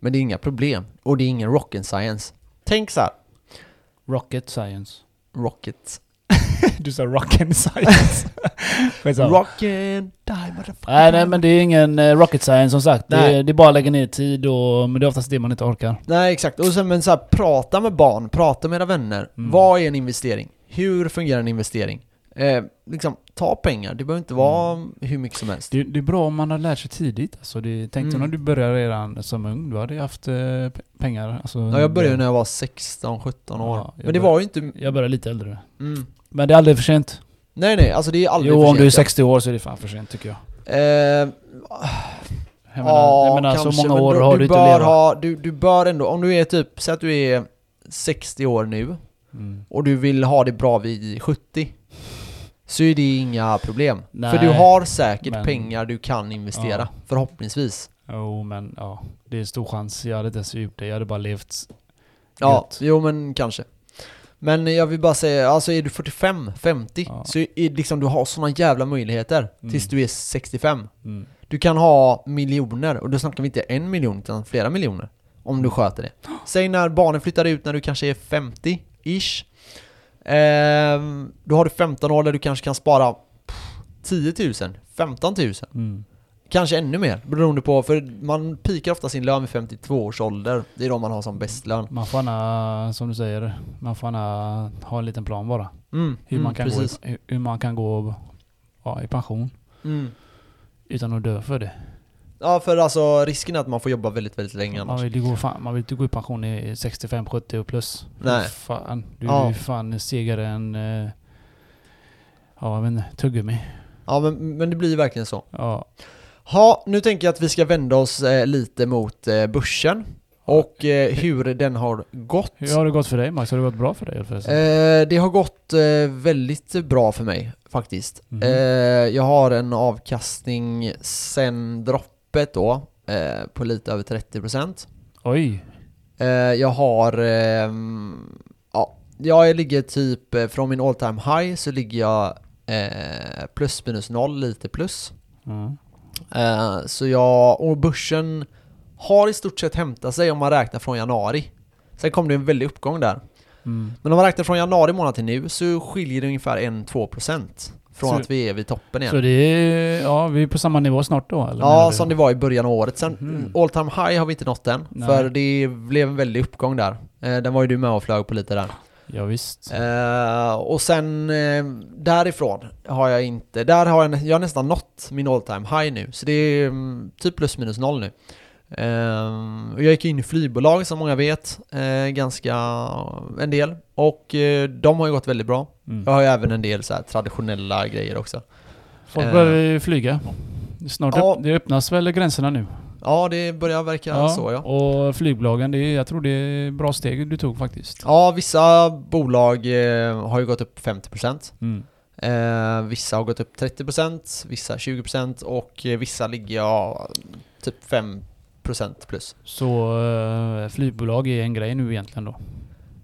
S2: men det är inga problem. Och det är ingen rocket science. Tänk så här.
S1: Rocket science.
S2: rocket.
S1: Du sa rock and science. Skitsamma.
S2: Rock and die motherfucker.
S1: Nej, nej men det är ingen eh, rocket science som sagt. Det, är- det är bara att lägga ner tid och... Men det är oftast det man inte orkar.
S2: Nej exakt, och sen men så här, prata med barn, prata med era vänner.
S1: Mm.
S2: Vad är en investering? Hur fungerar en investering? Eh, liksom, ta pengar, det behöver inte vara hur mycket som helst.
S1: Det, det är bra om man har lärt sig tidigt. Alltså det, tänk
S2: Mm.
S1: när du börjar redan som ung. Du hade haft eh, pe- pengar. Alltså,
S2: Ja, jag började när jag var 16-17 år.
S1: Ja,
S2: men det
S1: började-
S2: var ju inte...
S1: Jag började lite äldre.
S2: Mm.
S1: Men det är aldrig för sent.
S2: Nej nej, alltså det är aldrig
S1: Jo,
S2: för
S1: om du är
S2: sent,
S1: 60 år så är det fan för sent tycker jag.
S2: ja. Eh,
S1: Jag menar, jag menar så
S2: kanske,
S1: många
S2: men
S1: år
S2: du,
S1: har
S2: du
S1: du inte
S2: bör
S1: leva.
S2: ha, du, du bör ändå, om du är typ, säg att du är 60 år nu
S1: Mm.
S2: och du vill ha det bra vid 70 så är det inga problem.
S1: Nej,
S2: För du har säkert
S1: men-
S2: pengar du kan investera,
S1: Ja.
S2: förhoppningsvis.
S1: Jo, men ja. Det är stor chans. Jag hade inte ens gjort det. Jag hade bara levt...
S2: Ja,
S1: Gött.
S2: jo men kanske. Men jag vill bara säga, alltså är du 45, 50
S1: Ja.
S2: så är liksom du har såna jävla möjligheter
S1: Mm.
S2: tills du är 65.
S1: Mm.
S2: Du kan ha miljoner, och då snackar vi inte en miljon utan flera miljoner. Om du sköter det. Säg när barnen flyttar ut när du kanske är 50-ish. Ehm, då har du 15 år där du kanske kan spara pff, 10 000, 15 000.
S1: Mm.
S2: Kanske ännu mer, beroende på, för man pikar ofta sin lön vid 52 års ålder. Det är då man har som bäst lön.
S1: Man får gärna, som du säger, man får gärna ha en liten plan bara.
S2: Mm,
S1: Hur,
S2: mm,
S1: man, kan gå i, hur- man kan gå ja, i pension
S2: Mm.
S1: utan att dö för det.
S2: Ja, för alltså risken är att man får jobba väldigt, väldigt länge
S1: Man
S2: annars.
S1: vill, ju gå, fan, man vill inte gå i pension i 65, 70 och plus.
S2: Nej.
S1: Fan, du
S2: Ja.
S1: är ju fan segare än... eh, Ja, inte, tuggummi.
S2: Ja, men, men det blir ju verkligen så.
S1: Ja.
S2: Ja, nu tänker jag att vi ska vända oss eh, lite mot eh, börsen och eh, hur den har gått.
S1: Hur har det gått för dig Max? Har det gått bra för dig?
S2: Eh, det har gått eh, väldigt bra för mig faktiskt. Eh, jag har en avkastning sen droppet då eh, på lite över 30%.
S1: Oj!
S2: Eh, jag har, ehm, ja, jag ligger typ från min all time high så ligger jag plus minus noll, lite plus.
S1: Ja.
S2: Eh, så jag, och börsen har i stort sett hämtat sig om man räknar från januari. Sen kom det en väldig uppgång där.
S1: Mm.
S2: Men om man räknar från januari månad till nu så skiljer det ungefär 1-2% från
S1: Så-
S2: att vi är vid toppen igen.
S1: Så det är... Ja, vi är på samma nivå snart då eller?
S2: Ja, som det var i början av året. Sen
S1: Mhm.
S2: all time high har vi inte nått än.
S1: Nej.
S2: För det blev en väldig uppgång där. Eh, den var ju du med och flög på lite där.
S1: Ja, visst.
S2: Eh, och sen eh, därifrån har jag inte, där har jag, jag har nästan nått min all time high nu. Så det är mm, typ plus minus noll nu. Eh, och jag gick in i flygbolag som många vet, eh, ganska en del. Och eh, de har ju gått väldigt bra.
S1: Mm.
S2: Jag har ju även en del så här traditionella grejer också.
S1: Folk
S2: eh,
S1: börjar ju flyga. Snart
S2: Ja.
S1: det öppnas väl gränserna nu?
S2: Ja, det börjar verka så ja.
S1: Och flygbolagen, det är, jag tror det är bra steg du tog faktiskt.
S2: Ja, vissa bolag eh, har ju gått upp 50%.
S1: Mm.
S2: Eh, vissa har gått upp 30%, vissa 20% och eh, vissa ligger ja, typ 5% plus.
S1: Så eh, flygbolag är en grej nu egentligen då?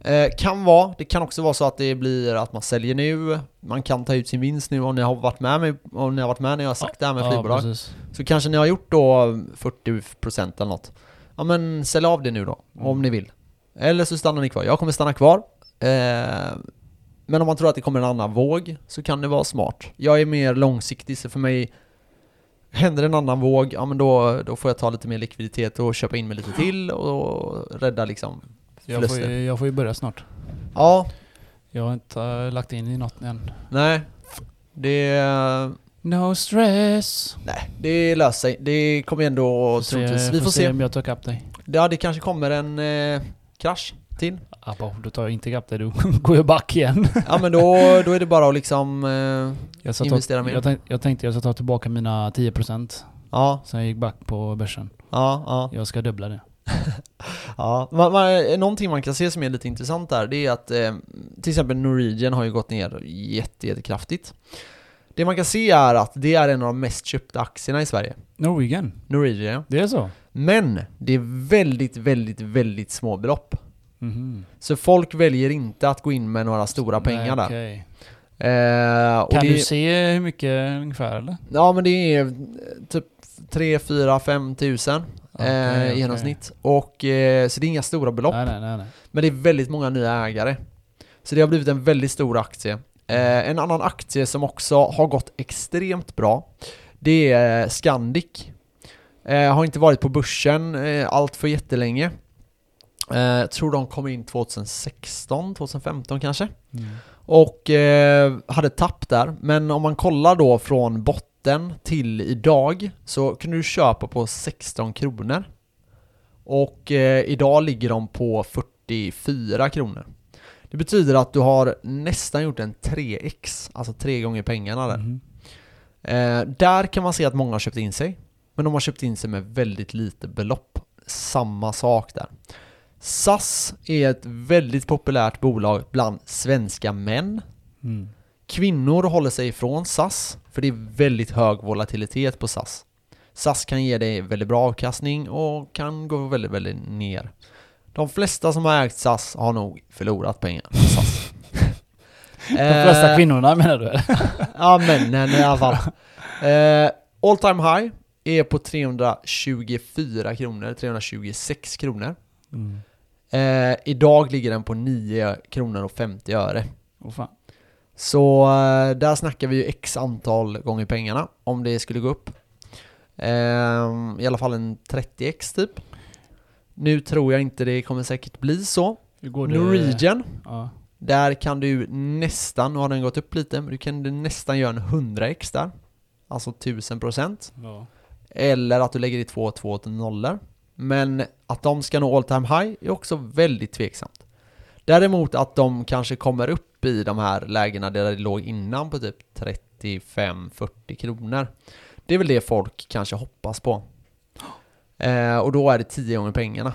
S2: Eh, kan vara, det kan också vara så att det blir att man säljer nu, man kan ta ut sin vinst nu om ni har varit med, mig, om ni har varit med när jag har sagt det här med flygbolag.
S1: precis.
S2: Så kanske ni har gjort då 40% eller något. Ja men sälj av det nu då,
S1: Mm.
S2: om ni vill. Eller så stannar ni kvar. Jag kommer stanna kvar. Eh, men om man tror att det kommer en annan våg så kan det vara smart. Jag är mer långsiktig så för mig Händer en annan våg, ja men då, då får jag ta lite mer likviditet och köpa in mig lite till och rädda liksom
S1: Jag får, ju, jag får ju börja snart.
S2: Ja,
S1: Jag har inte eh, lagt in i något än.
S2: nej. Det,
S1: No stress.
S2: nej, det löser sig. Det kommer ändå
S1: Får se-
S2: troligtvis. Vi får se.
S1: om jag tar ikapp dig.
S2: Ja, det kanske kommer en eh, krasch till.
S1: Abba, då tar jag inte ikapp dig. Då går jag back igen.
S2: Ja men då, då är det bara att liksom, eh, Investera
S1: ta,
S2: mer.
S1: jag, tänkte, jag tänkte jag ska ta tillbaka mina 10%
S2: ja,
S1: sen jag gick back på börsen.
S2: ja, ja.
S1: Jag ska dubbla det.
S2: Ja. Man, man, någonting man kan se som är lite intressant där, det är att eh, till exempel Norwegian har ju gått ner jätte, jättekraftigt. Det man kan se är att det är en av de mest köpta aktierna i Sverige.
S1: Norwegian,
S2: Norwegian, ja.
S1: det är så?
S2: Men det är väldigt, väldigt, väldigt små belopp.
S1: Mhm.
S2: Så folk väljer inte att gå in med några stora pengar
S1: Nej,
S2: där.
S1: okej.
S2: Eh,
S1: Kan
S2: det,
S1: du se hur mycket ungefär eller?
S2: Ja men det är typ 3, 4, 5 tusen
S1: Okej,
S2: eh, i genomsnitt. Och, eh, så det är inga stora belopp.
S1: Nej, nej, nej.
S2: Men det är väldigt många nya ägare. Så det har blivit en väldigt stor aktie. Eh, en annan aktie som också har gått extremt bra, det är Scandic. Eh, har inte varit på börsen eh, allt för jättelänge. Eh, tror de kom in 2016, 2015 kanske.
S1: Mm.
S2: Och eh, hade tapp där. Men om man kollar då från botten till idag så kunde du köpa på 16 kronor. Och eh, idag ligger de på 44 kronor. Det betyder att du har nästan gjort en 3x, alltså tre gånger pengarna där.
S1: Mhm.
S2: Eh, där kan man se att många har köpt in sig. Men de har köpt in sig med väldigt lite belopp. Samma sak där. SAS är ett väldigt populärt bolag bland svenska män.
S1: Mm.
S2: Kvinnor håller sig ifrån SAS, för det är väldigt hög volatilitet på SAS. SAS kan ge dig väldigt bra avkastning och kan gå väldigt, väldigt ner. De flesta som har ägt SAS har nog förlorat pengar på SAS.
S1: De flesta
S2: Eh,
S1: kvinnorna menar du?
S2: Ja, männen i alla fall. Eh, all time high är på 324 kronor, 326 kronor.
S1: Mm.
S2: Eh, idag ligger den på 9 kronor och 50 öre.
S1: Åh fan.
S2: Så eh, där snackar vi ju x antal gånger pengarna om det skulle gå upp. Eh, I alla fall en 30x typ. Nu tror jag inte det kommer säkert bli så. Norwegian,
S1: Ja.
S2: där kan du nästan, nu har den gått upp lite, men du kan nästan göra en 100x där. Alltså 1000%.
S1: ja.
S2: Eller att du lägger i två två till nollor. Men att de ska nå all time high är också väldigt tveksamt. Däremot att de kanske kommer upp i de här lägena där det låg innan på typ 35-40 kronor. Det är väl det folk kanske hoppas på. Eh, och då är det 10 gånger pengarna.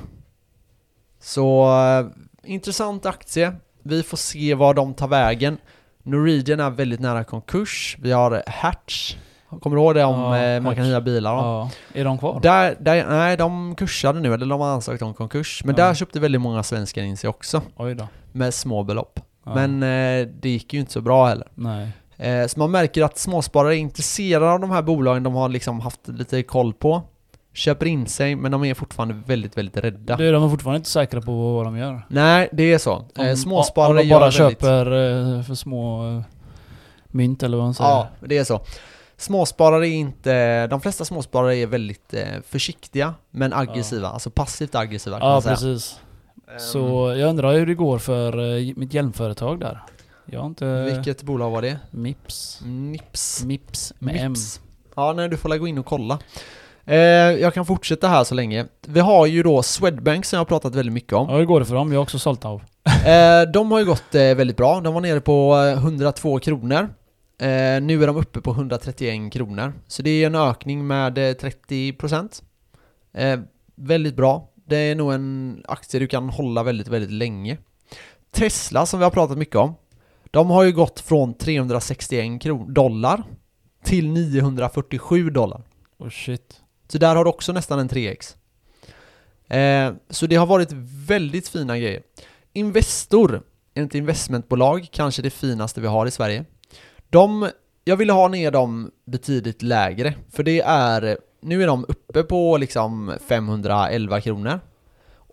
S2: Så eh, intressant aktie. Vi får se var de tar vägen. Norwegian är väldigt nära konkurs. Vi har Hertz. Kommer du ihåg det om
S1: Ja,
S2: eh, man kan hyra bilar?
S1: ja. Är de kvar?
S2: Där, där, nej, de kursade nu, eller de har ansökt om konkurs. Men
S1: Ja.
S2: där köpte väldigt många svenskar in sig också,
S1: Oj då.
S2: med små belopp. Men eh, det gick ju inte så bra heller.
S1: Nej.
S2: Eh, så man märker att småsparare är intresserade av de här bolagen de har liksom haft lite koll på. Köper in sig, men de är fortfarande väldigt, väldigt rädda.
S1: Du, de är fortfarande inte säkra på vad de gör.
S2: Nej, det är så.
S1: Om,
S2: Eh, småsparare
S1: om de bara
S2: väldigt...
S1: köper eh, för små mynt eller vad man säger.
S2: Ja, det är så. Småsparare är inte... De flesta småsparare är väldigt eh, försiktiga, men aggressiva. Alltså passivt aggressiva kan
S1: ja
S2: man säga.
S1: precis.
S2: Ehm,
S1: Så jag undrar hur det går för eh, mitt hjälmföretag där. Jag har inte...
S2: Vilket bolag var det?
S1: Mips.
S2: Nips.
S1: Mips med M.
S2: Mips. Ja, nej, du får lägga gå in och kolla. Eh, jag kan fortsätta här så länge. Vi har ju då Swedbank som jag har pratat väldigt mycket om.
S1: Ja, hur går det för dem? Jag har också sålt av.
S2: Eh, de har ju gått eh, väldigt bra. De var nere på eh, 102 kronor. Eh, nu är de uppe på 131 kronor. Så det är en ökning med eh, 30%. Eh, väldigt bra. Det är nog en aktie du kan hålla väldigt, väldigt länge. Tesla som vi har pratat mycket om. De har ju gått från 361 kron- dollar till 947 dollar.
S1: Oh shit.
S2: Så där har du också nästan en 3x. Eh, så det har varit väldigt fina grejer. Investor, ett investmentbolag, kanske det finaste vi har i Sverige. De, jag ville ha ner dem betydligt lägre, för det är, nu är de uppe på liksom 511 kronor.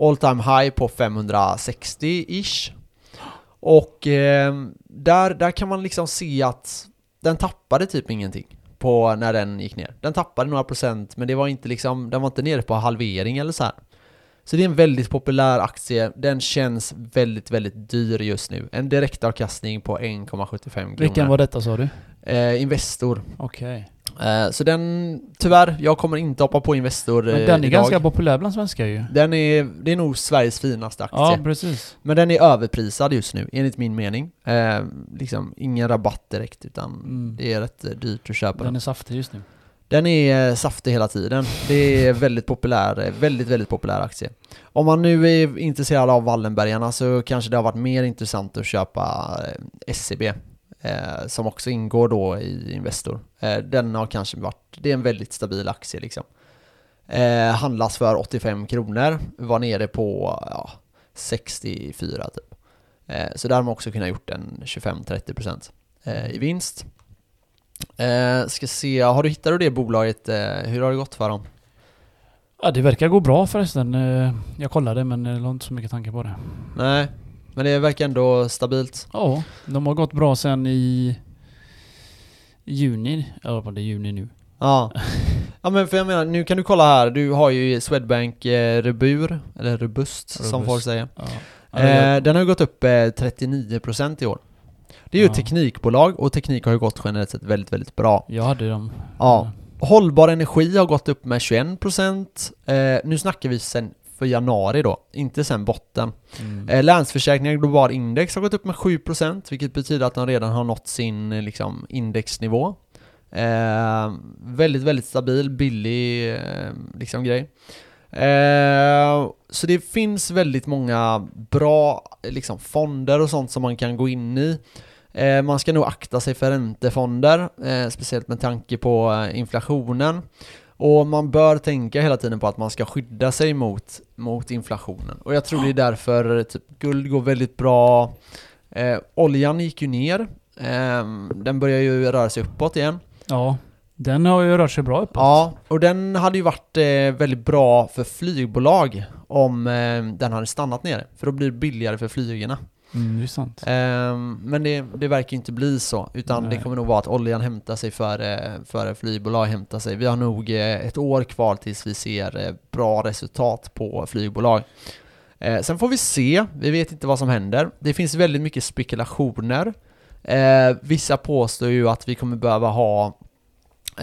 S2: All time high på 560-ish. Och eh, där, där kan man liksom se att den tappade typ ingenting på när den gick ner. Den tappade några procent, men det var inte liksom, den var inte nere på halvering eller så här. Så det är en väldigt populär aktie. Den känns väldigt, väldigt dyr just nu. En direktavkastning på 1,75 kronor.
S1: Vilken var detta sa du?
S2: Eh, Investor.
S1: Okej.
S2: Eh, så den, tyvärr, jag kommer inte hoppa på Investor
S1: Men
S2: eh,
S1: den är
S2: idag.
S1: ganska populär bland svenskar ju.
S2: Den är, det är nog Sveriges finaste aktie.
S1: Ja, precis.
S2: Men den är överprisad just nu, enligt min mening. Eh, liksom ingen rabatt direkt, utan
S1: Mm.
S2: det är rätt eh, dyrt att köpa den.
S1: Den är saftig just nu.
S2: Den är eh, saftig hela tiden. Det är väldigt populär, eh, väldigt, väldigt populär aktie. Om man nu är intresserad av Wallenbergarna så kanske det har varit mer intressant att köpa eh, SEB. Eh, som också ingår då i Investor. Eh, den har kanske varit, det är en väldigt stabil aktie liksom. Eh, handlas för 85 kronor, var nere på ja, 64 typ. Så där har man också kunnat gjort en 25-30% i vinst. Eh, ska se, har du hittat det bolaget? Eh, hur har det gått för dem?
S1: Ja, det verkar gå bra förresten. Eh, Jag kollade men jag la inte så mycket tanke på det.
S2: Nej. Men det verkar ändå stabilt.
S1: Ja, de har gått bra sen i juni. Ja, det är juni nu.
S2: Ja. ja men för jag menar, nu kan du kolla här, du har ju Swedbank eh, Rebur, eller Robust som
S1: Robust.
S2: folk säger.
S1: Ja. Ja,
S2: Eh, den har ju gått upp eh, 39% i år. Det är ju
S1: Ja.
S2: teknikbolag och teknik har ju gått generellt sett väldigt, väldigt bra.
S1: jag hade dem.
S2: Ja. Hållbar energi har gått upp med 21%. Eh, nu snackar vi sen för januari då, inte sen botten.
S1: Mm.
S2: Eh, Länsförsäkringar Global Index har gått upp med 7% vilket betyder att de redan har nått sin eh, liksom, indexnivå. Eh, väldigt, väldigt stabil, billig eh, liksom grej. Eh, så det finns väldigt många bra liksom, fonder och sånt som man kan gå in i. Eh, man ska nog akta sig för räntefonder, eh, speciellt med tanke på eh, inflationen. Och man bör tänka hela tiden på att man ska skydda sig mot, mot inflationen. Och jag tror det är därför typ, guld går väldigt bra. Eh, oljan gick ju ner. Eh, den börjar ju röra sig uppåt igen.
S1: Ja, den har ju rört sig bra uppåt.
S2: Ja, och den hade ju varit eh, väldigt bra för flygbolag om eh, den hade stannat nere. För då blir det billigare för flygarna.
S1: Mm, det är sant.
S2: Ehm, men det, det verkar inte bli så, utan
S1: Nej.
S2: det kommer nog vara att oljan hämtar sig före, före flygbolag hämtar sig. Vi har nog eh, ett år kvar tills vi ser eh, bra resultat på flygbolag. Eh, sen får vi se, vi vet inte vad som händer. Det finns väldigt mycket spekulationer. Eh, vissa påstår ju att vi kommer behöva ha eh,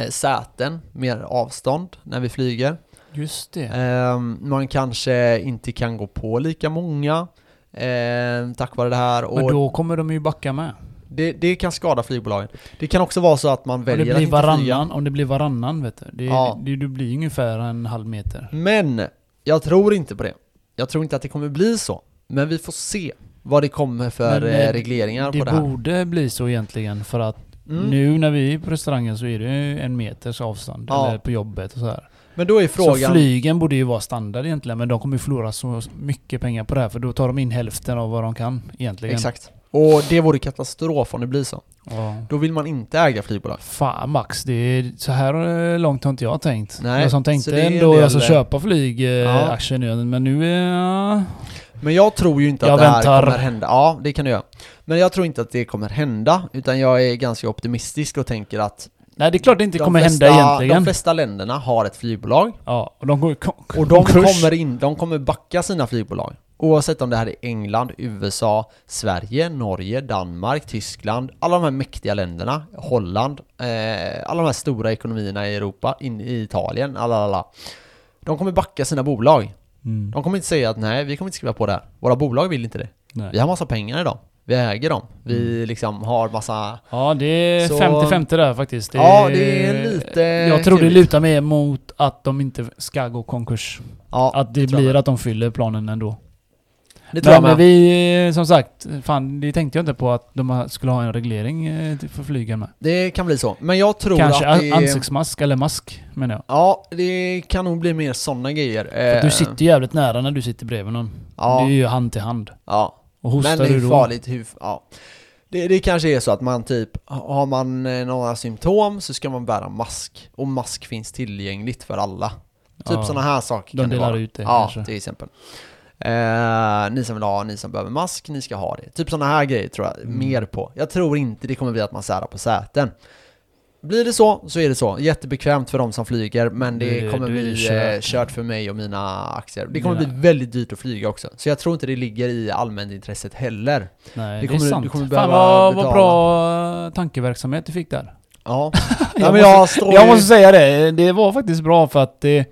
S2: säten, mer avstånd när vi flyger.
S1: Just det.
S2: Ehm, man kanske inte kan gå på lika många eh, tack vare det här.
S1: Men
S2: Och
S1: då kommer de ju backa med.
S2: det, det kan skada flygbolagen. Det kan också vara så att man
S1: Om det
S2: väljer att
S1: blir
S2: inte flyga.
S1: om det blir varannan vet du. Det,
S2: Ja.
S1: det, det blir ungefär en halv meter.
S2: Men jag tror inte på det. Jag tror inte att det kommer bli så. Men vi får se vad det kommer för
S1: Men,
S2: eh,
S1: eh,
S2: regleringar
S1: Det
S2: på det här.
S1: borde bli så egentligen för att
S2: Mm.
S1: nu när vi är på restaurangen så är det en meters avstånd.
S2: Ja.
S1: Eller på jobbet och så här.
S2: Men då är
S1: Så
S2: frågan...
S1: flygen borde ju vara standard egentligen men de kommer ju förlora så mycket pengar på det här för då tar de in hälften av vad de kan egentligen.
S2: Exakt. Och det vore katastrof om det blir så.
S1: Ja.
S2: Då vill man inte äga flygbolag.
S1: Fan Max, det är, så här eh, långt har inte jag tänkt.
S2: Nej,
S1: jag som
S2: så
S1: tänkte ändå
S2: del-
S1: jag ska köpa flygaktien
S2: Ja.
S1: nu men nu är jag...
S2: Men jag tror ju inte att
S1: Jag
S2: det här
S1: väntar.
S2: kommer hända. Ja, det kan du göra. Men jag tror inte att det kommer hända, utan jag är ganska optimistisk och tänker att
S1: Nej det är klart det inte
S2: de
S1: kommer
S2: flesta,
S1: hända egentligen.
S2: De flesta länderna har ett flygbolag
S1: Ja, och de går
S2: och de kommer, in, de kommer backa sina flygbolag. Oavsett om det här är England, USA, Sverige, Norge, Danmark, Tyskland, alla de här mäktiga länderna, Holland, eh, alla de här stora ekonomierna i Europa, in i Italien, alla, alla. De kommer backa sina bolag.
S1: Mm.
S2: De kommer inte säga att nej, vi kommer inte skriva på det här. Våra bolag vill inte det.
S1: Nej.
S2: Vi har massa pengar i dem. Vi äger dem. Vi
S1: Mm.
S2: liksom har massa...
S1: Ja det är
S2: Så-
S1: 50-50 där faktiskt.
S2: Ja, det är lite
S1: Jag tror det lutar mer mot att de inte ska gå konkurs.
S2: Ja,
S1: Att det blir att de fyller planen ändå.
S2: det tror jag
S1: Men vi, som sagt, fan det tänkte jag inte på att de skulle ha en reglering eh, för flygen med.
S2: Det kan bli så. Men jag tror
S1: Kanske
S2: att det...
S1: ansiktsmask eller mask menar jag.
S2: Ja, det kan nog bli mer sådana grejer.
S1: För
S2: Eh,
S1: du sitter jävligt nära när du sitter bredvid någon.
S2: Ja,
S1: Det är ju hand till hand.
S2: ja.
S1: Och hostar
S2: Men det
S1: du
S2: är
S1: då?
S2: farligt hur... Ja. Det, det kanske är så att man typ, har man eh, några symptom så ska man bära mask. Och mask finns tillgängligt för alla. Typ
S1: Ja.
S2: sådana här saker
S1: De
S2: kan det
S1: delar
S2: vara.
S1: ut det
S2: Ja,
S1: kanske.
S2: till exempel. Eh, ni som vill ha, ni som behöver mask, ni ska ha det. Typ sådana här grejer tror jag
S1: Mm.
S2: mer på. Jag tror inte det kommer bli att man särar på säten. Blir det så, så är det så. Jättebekvämt för de som flyger, men det, kommer bli
S1: kört.
S2: kört. kört för mig och mina aktier. Det kommer
S1: Ja.
S2: bli väldigt dyrt att flyga också. Så jag tror inte det ligger i allmänintresset heller.
S1: Nej,
S2: Det
S1: det, är
S2: kommer-
S1: sant.
S2: du kommer
S1: Fan
S2: behöva
S1: vad, vad
S2: betala.
S1: bra eh, tankeverksamhet du fick där.
S2: Ja,
S1: Jag
S2: ja men
S1: måste-
S2: jag
S1: Jag måste säga det, det var faktiskt bra för att det,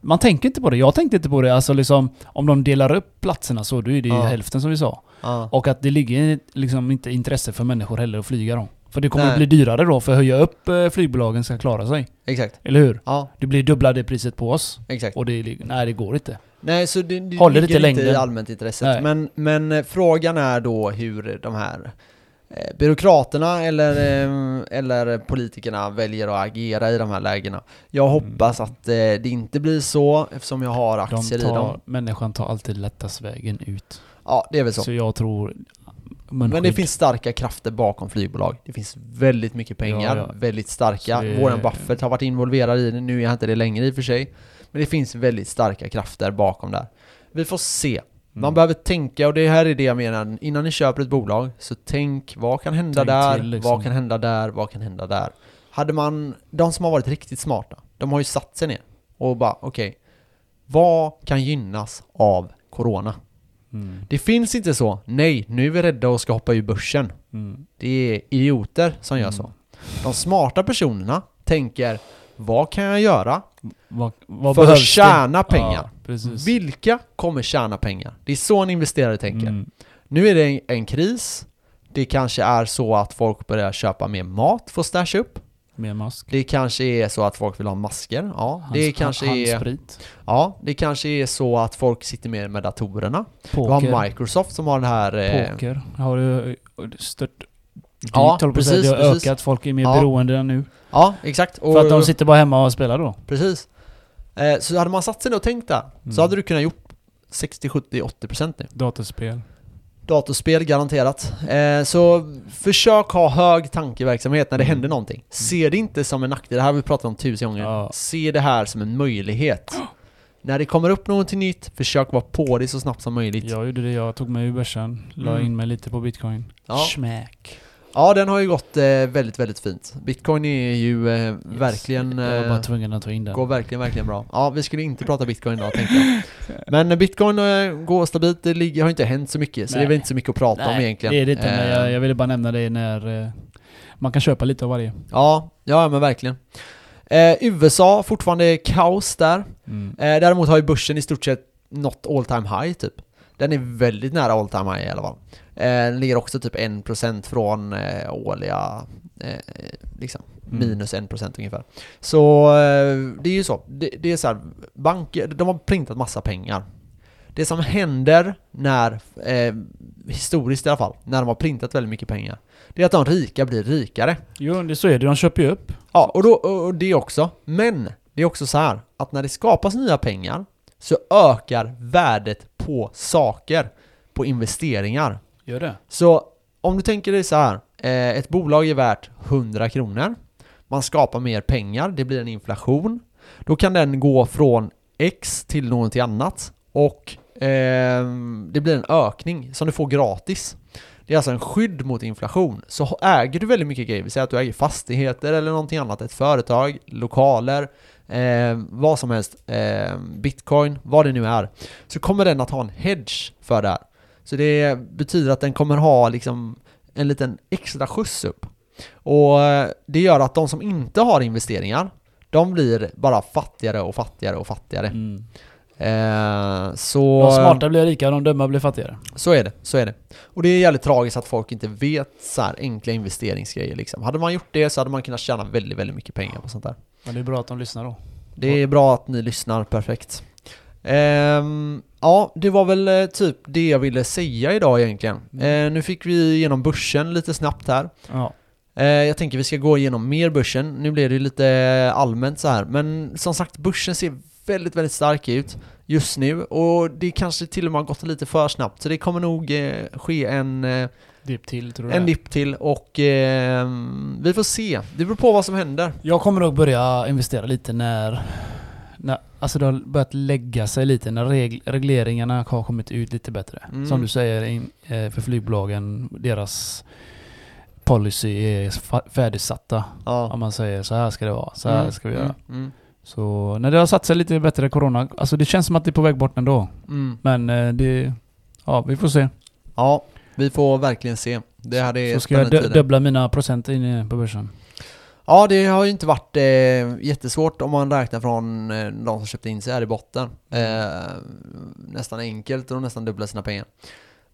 S1: man tänker inte på det. Jag tänkte inte på det. Alltså liksom, om de delar upp platserna så, då är det ju
S2: Ja.
S1: hälften som vi sa.
S2: Ja.
S1: Och att det ligger liksom inte intresse för människor heller att flyga dem. För det kommer
S2: Nej.
S1: att bli dyrare då, för att höja upp eh, flygbolagen ska klara sig.
S2: Exakt.
S1: Eller hur?
S2: Ja,
S1: Det blir dubbla det priset på oss.
S2: exakt.
S1: Och det, nej det går inte.
S2: Nej, så det, det
S1: Håller
S2: ligger
S1: inte
S2: i allmänt intresset.
S1: Nej.
S2: Men, men eh, frågan är då hur de här eh, byråkraterna eller, eh, eller politikerna väljer att agera i de här lägena. Jag hoppas att eh, det inte blir så eftersom jag har
S1: De
S2: aktier i
S1: tar,
S2: dem.
S1: människan tar alltid lättast vägen ut.
S2: Ja, det är väl så.
S1: Så, jag tror...
S2: Men det
S1: munskydd.
S2: finns starka krafter bakom flygbolag. Det finns väldigt mycket pengar,
S1: Ja, ja.
S2: väldigt starka.
S1: Det-
S2: Warren Buffett har varit involverad i det, nu är han inte det längre i och för sig. Men det finns väldigt starka krafter bakom där. Vi får se. Man
S1: Mm.
S2: behöver tänka, och det här är det jag menar, innan ni köper ett bolag, så tänk vad kan hända
S1: Tänk
S2: där,
S1: till, liksom.
S2: vad kan hända där, vad kan hända där. Hade man, de som har varit riktigt smarta, de har ju satt sig ner och bara okej, vad kan gynnas av Corona?
S1: Mm.
S2: Det finns inte så, nej, nu är vi rädda och ska hoppa ur börsen.
S1: Mm.
S2: Det är idioter som gör
S1: Mm.
S2: så. De smarta personerna tänker, vad kan jag göra
S1: Vad, vad
S2: för att
S1: behövs det?
S2: tjäna pengar?
S1: Ja.
S2: Vilka kommer tjäna pengar? Det är så en investerare tänker.
S1: Mm.
S2: Nu är det en, en kris. Det kanske är så att folk börjar köpa mer mat för att stasha upp.
S1: Mer mask.
S2: Det kanske är så att folk vill ha masker. Ja, det
S1: Hands-
S2: kanske är,
S1: handsprit.
S2: ja, det kanske är så att folk sitter mer med datorerna. Du
S1: Poker.
S2: har Microsoft som har den här... Eh,
S1: Poker. Har du stört dyrt,
S2: Ja,
S1: på
S2: precis,
S1: Det har
S2: precis.
S1: ökat. Folk är mer
S2: Ja.
S1: beroende nu.
S2: ja, exakt. Och,
S1: För att de sitter bara hemma och spelar då.
S2: Precis. Eh, så hade man satt sig ner och tänkt där,
S1: Mm.
S2: så hade du kunnat gjort 60, 70, 80% nu.
S1: Datorspel.
S2: Datorspel garanterat. Eh, så försök ha hög tankeverksamhet när det
S1: Mm.
S2: händer någonting. Se det inte som en nackdel, det här har vi pratat om tusen gånger.
S1: Ja.
S2: Se det här som en möjlighet. När det kommer upp någonting nytt, försök vara på det så snabbt som möjligt. Ja,
S1: Jag gjorde det. Jag tog mig ur börsen. La
S2: Mm.
S1: in mig lite på bitcoin.
S2: Ja.
S1: Smack.
S2: den har ju gått eh, väldigt, väldigt fint. Bitcoin är ju eh, verkligen...
S1: Jag var
S2: Eh,
S1: bara tvungen att ta in den.
S2: går verkligen, verkligen bra. Ja, vi skulle inte prata bitcoin idag tänkte jag. Men eh, bitcoin eh, går stabilt, det ligger, har inte hänt så mycket, så det är
S1: Nej.
S2: väl inte så mycket att prata om
S1: Nej,
S2: egentligen.
S1: det är det inte. Men
S2: Eh,
S1: jag, jag ville bara nämna det när eh, man kan köpa lite av varje.
S2: Ja, ja men verkligen. Eh, USA, fortfarande kaos där.
S1: Mm.
S2: Eh, däremot har ju börsen i stort sett nått all time high typ. Den är väldigt nära all time high i alla fall. Eh, den ligger också typ 1% från eh, årliga, eh, liksom,
S1: Mm.
S2: minus 1% ungefär. Så det är ju så. Det, det är så här, banker, de har printat massa pengar. Det som händer när, historiskt i alla fall, när de har printat väldigt mycket pengar, det är att de rika blir rikare.
S1: Jo, det så är det. De köper ju upp.
S2: Ja, och, då, och det också. Men det är också så här att när det skapas nya pengar så ökar värdet på saker, på investeringar.
S1: Gör det?
S2: Så om du tänker dig så här, eh, ett bolag är värt 100 kronor, man skapar mer pengar, det blir en inflation, då kan den gå från X till någonting annat och eh, det blir en ökning som du får gratis. Det är alltså en skydd mot inflation. Så äger du väldigt mycket grejer, vi säger att du äger fastigheter eller någonting annat, ett företag, lokaler, eh, vad som helst, eh, bitcoin, vad det nu är, så kommer den att ha en hedge för det här. Så det betyder att den kommer ha liksom en liten extra skjuts upp. Och eh, det gör att de som inte har investeringar, de blir bara fattigare och fattigare och fattigare.
S1: Mm.
S2: Eh, så...
S1: De smarta blir rika, de dumma blir fattigare.
S2: Så är det, så är det. Och det är jävligt tragiskt att folk inte vet så här enkla investeringsgrejer liksom. Hade man gjort det så hade man kunnat tjäna väldigt, väldigt mycket pengar på sånt där.
S1: Men det är bra att de lyssnar då.
S2: Det är bra att ni lyssnar, perfekt. Ehm, ja, det var väl eh, typ det jag ville säga idag egentligen.
S1: Mm.
S2: Eh, nu fick vi igenom börsen lite snabbt här.
S1: Ja.
S2: Eh, jag tänker vi ska gå igenom mer börsen. Nu blir det ju lite allmänt så här, men som sagt börsen ser väldigt, väldigt stark ut just nu och det kanske till och med har gått lite för snabbt så det kommer nog eh, ske en, eh,
S1: Dipp till tror du
S2: en dipp till och eh, vi får se. Det beror på vad som händer.
S1: Jag kommer nog börja investera lite när... när alltså det har börjat lägga sig lite när reg, regleringarna har kommit ut lite bättre.
S2: Mm.
S1: Som du säger in, eh, för flygbolagen, deras policy är färdigsatta. Om
S2: Ja.
S1: man säger så här ska det vara, så här
S2: Mm,
S1: ska vi göra.
S2: Mm, mm,
S1: Så när det har satt sig lite bättre corona, alltså det känns som att det är på väg bort ändå.
S2: mm.
S1: Men eh, det... Ja, vi får se.
S2: Ja, vi får verkligen se. Det här är
S1: Så ska jag dö- dubbla mina procent in på börsen.
S2: Ja, det har ju inte varit eh, jättesvårt om man räknar från eh, de som köpte in sig här i botten. Eh, nästan enkelt och nästan dubbla sina pengar.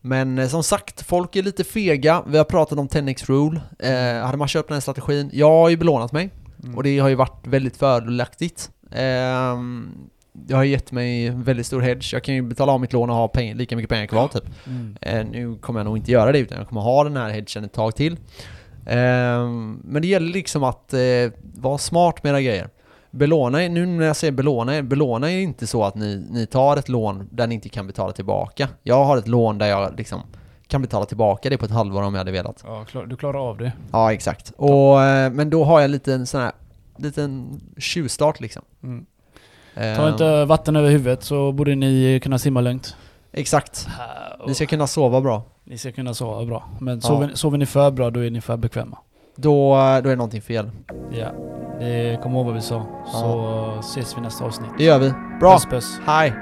S2: Men eh, som sagt, folk är lite fega. Vi har pratat om 10x rule. Eh, hade man köpt den här strategin, jag har ju belånat mig.
S1: Mm.
S2: Och det har ju varit väldigt fördelaktigt. Ehm, det har gett mig väldigt stor hedge. Jag kan ju betala av mitt lån och ha peng- lika mycket pengar kvar typ.
S1: Mm.
S2: Eh, nu kommer jag nog inte göra det utan jag kommer ha den här hedgen ett tag till. Ehm, men det gäller liksom att eh, vara smart med era grejer. Belåna, är- nu när jag säger belåna, är- belåna är inte så att ni, ni tar ett lån där ni inte kan betala tillbaka. Jag har ett lån där jag liksom kan betala tillbaka det på ett halvår om jag hade velat.
S1: Ja, du klarar av det.
S2: Ja, exakt. Och, eh, men då har jag lite en sån här liten tjuvstart liksom.
S1: Mm.
S2: Ehm,
S1: Ta inte vatten över huvudet så borde ni kunna simma lugnt.
S2: Exakt.
S1: Äh,
S2: Ni ska kunna sova bra.
S1: Ni ska kunna sova bra. Men
S2: Ja.
S1: sover, sover ni för bra, då är ni för bekväma.
S2: Då, då är någonting fel.
S1: Ja. Kom ihåg vad vi sa. Så ses vi nästa avsnitt.
S2: Det gör vi. Bra.
S1: Puss puss.
S2: Hej.